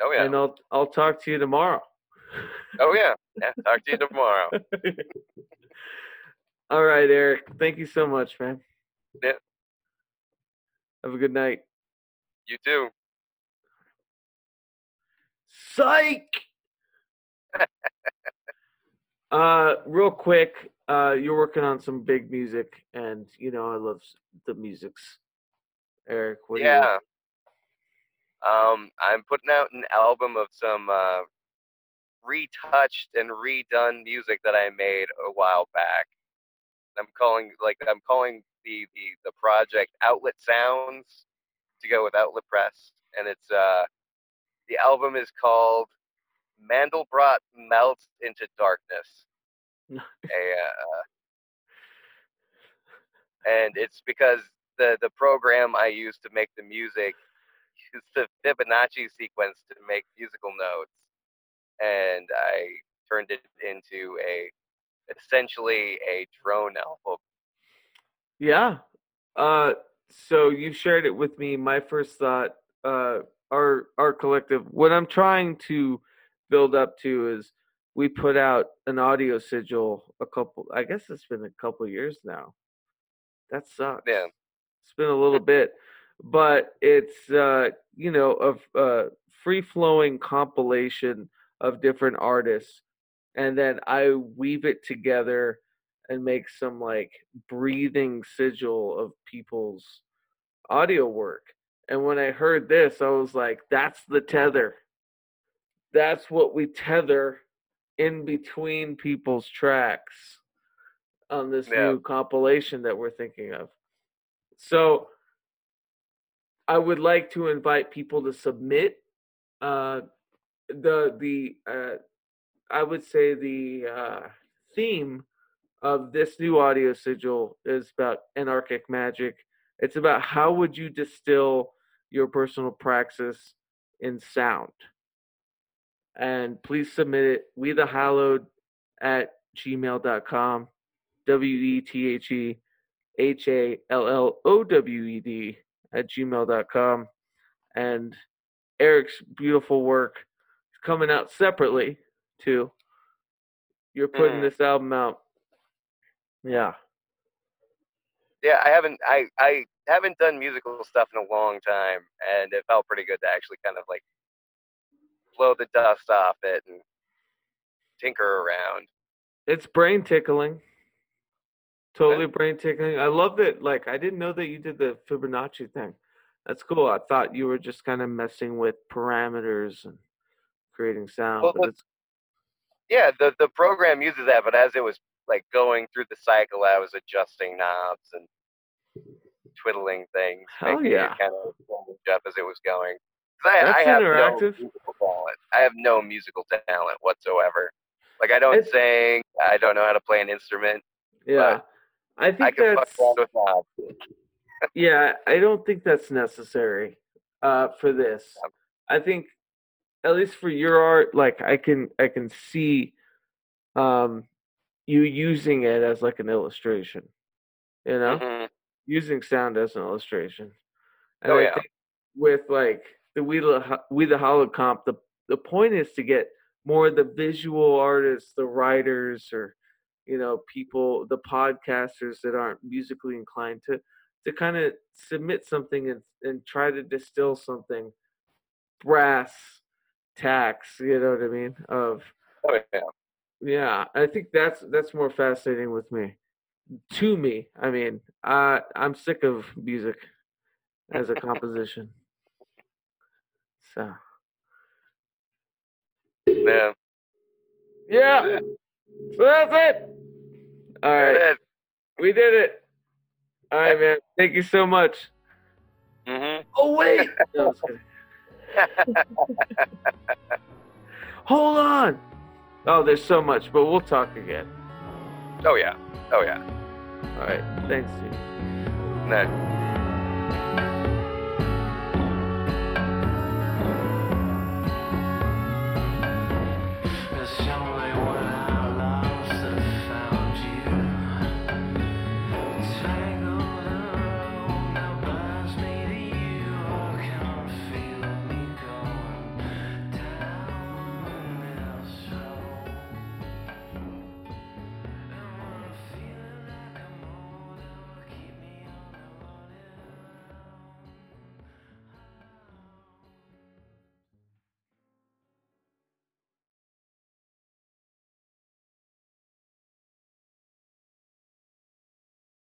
Oh yeah. and I'll I'll talk to you tomorrow. Oh yeah. Yeah. Talk to you tomorrow. [LAUGHS] All right, Eric. Thank you so much, man. Yeah. Have a good night. You too. Psych. [LAUGHS] uh, real quick, uh, you're working on some big music, and you know I love the musics. Eric, what do you? yeah. Um, I'm putting out an album of some uh, retouched and redone music that I made a while back. I'm calling like I'm calling the the the project Outlet Sounds to go with Outlet Press, and it's uh the album is called Mandelbrot Melts into Darkness. a, uh, and it's because the the program I use to make the music use the Fibonacci sequence to make musical notes, and I turned it into a essentially a drone album. Yeah. Uh, so you shared it with me. My first thought, uh, our our collective, what I'm trying to build up to is we put out an audio sigil a couple. I guess it's been a couple years now. That sucks. Yeah. It's been a little bit, but it's uh, you know a, a free flowing compilation of different artists, and then I weave it together and make some like breathing sigil of people's audio work. And when I heard this, I was like, that's the tether. That's what we tether in between people's tracks on this Yeah. new compilation that we're thinking of. So I would like to invite people to submit uh, the the uh, I would say the uh, theme of this new audio sigil is about anarchic magic. It's about how would you distill your personal praxis in sound. And please submit it. We the hallowed at gmail.com. W E T H E H A L L O W E D at gmail.com. And Eric's beautiful work coming out separately too. You're putting Mm. this album out. Yeah. Yeah, I haven't I I haven't done musical stuff in a long time, and it felt pretty good to actually kind of like blow the dust off it and tinker around. It's brain tickling. Totally brain tickling. I love that. Like, I didn't know that you did the Fibonacci thing. That's cool. I thought you were just kind of messing with parameters and creating sound. Well, but but- it's Yeah, the the program uses that, but as it was like going through the cycle, I was adjusting knobs and twiddling things, Hell making yeah. it kind of up as it was going. I, That's I have interactive. no musical talent. I have no musical talent whatsoever. Like I don't It's- sing. I don't know how to play an instrument. yeah. I I think can that's yeah. I don't think that's necessary uh, for this. [LAUGHS] I think at least for your art, like I can I can see um, you using it as like an illustration. You know. Mhm. using sound as an illustration. And Oh, I yeah. think with like the We the We the Hollow comp, the the point is to get more of the visual artists, the writers, or you know people, the podcasters that aren't musically inclined to to kind of submit something and and try to distill something brass tacks. You know what I mean? Of Oh yeah. yeah, I think that's that's more fascinating with me. To me, I mean, I I'm sick of music as a [LAUGHS] composition. So Yeah. yeah, so that's it. All right, it we did it. All right, man. Thank you so much. Mhm. Oh wait, [LAUGHS] No, I'm just kidding. [LAUGHS] hold on. Oh, there's so much, but we'll talk again. Oh yeah. Oh yeah. All right, thanks. Dude. No.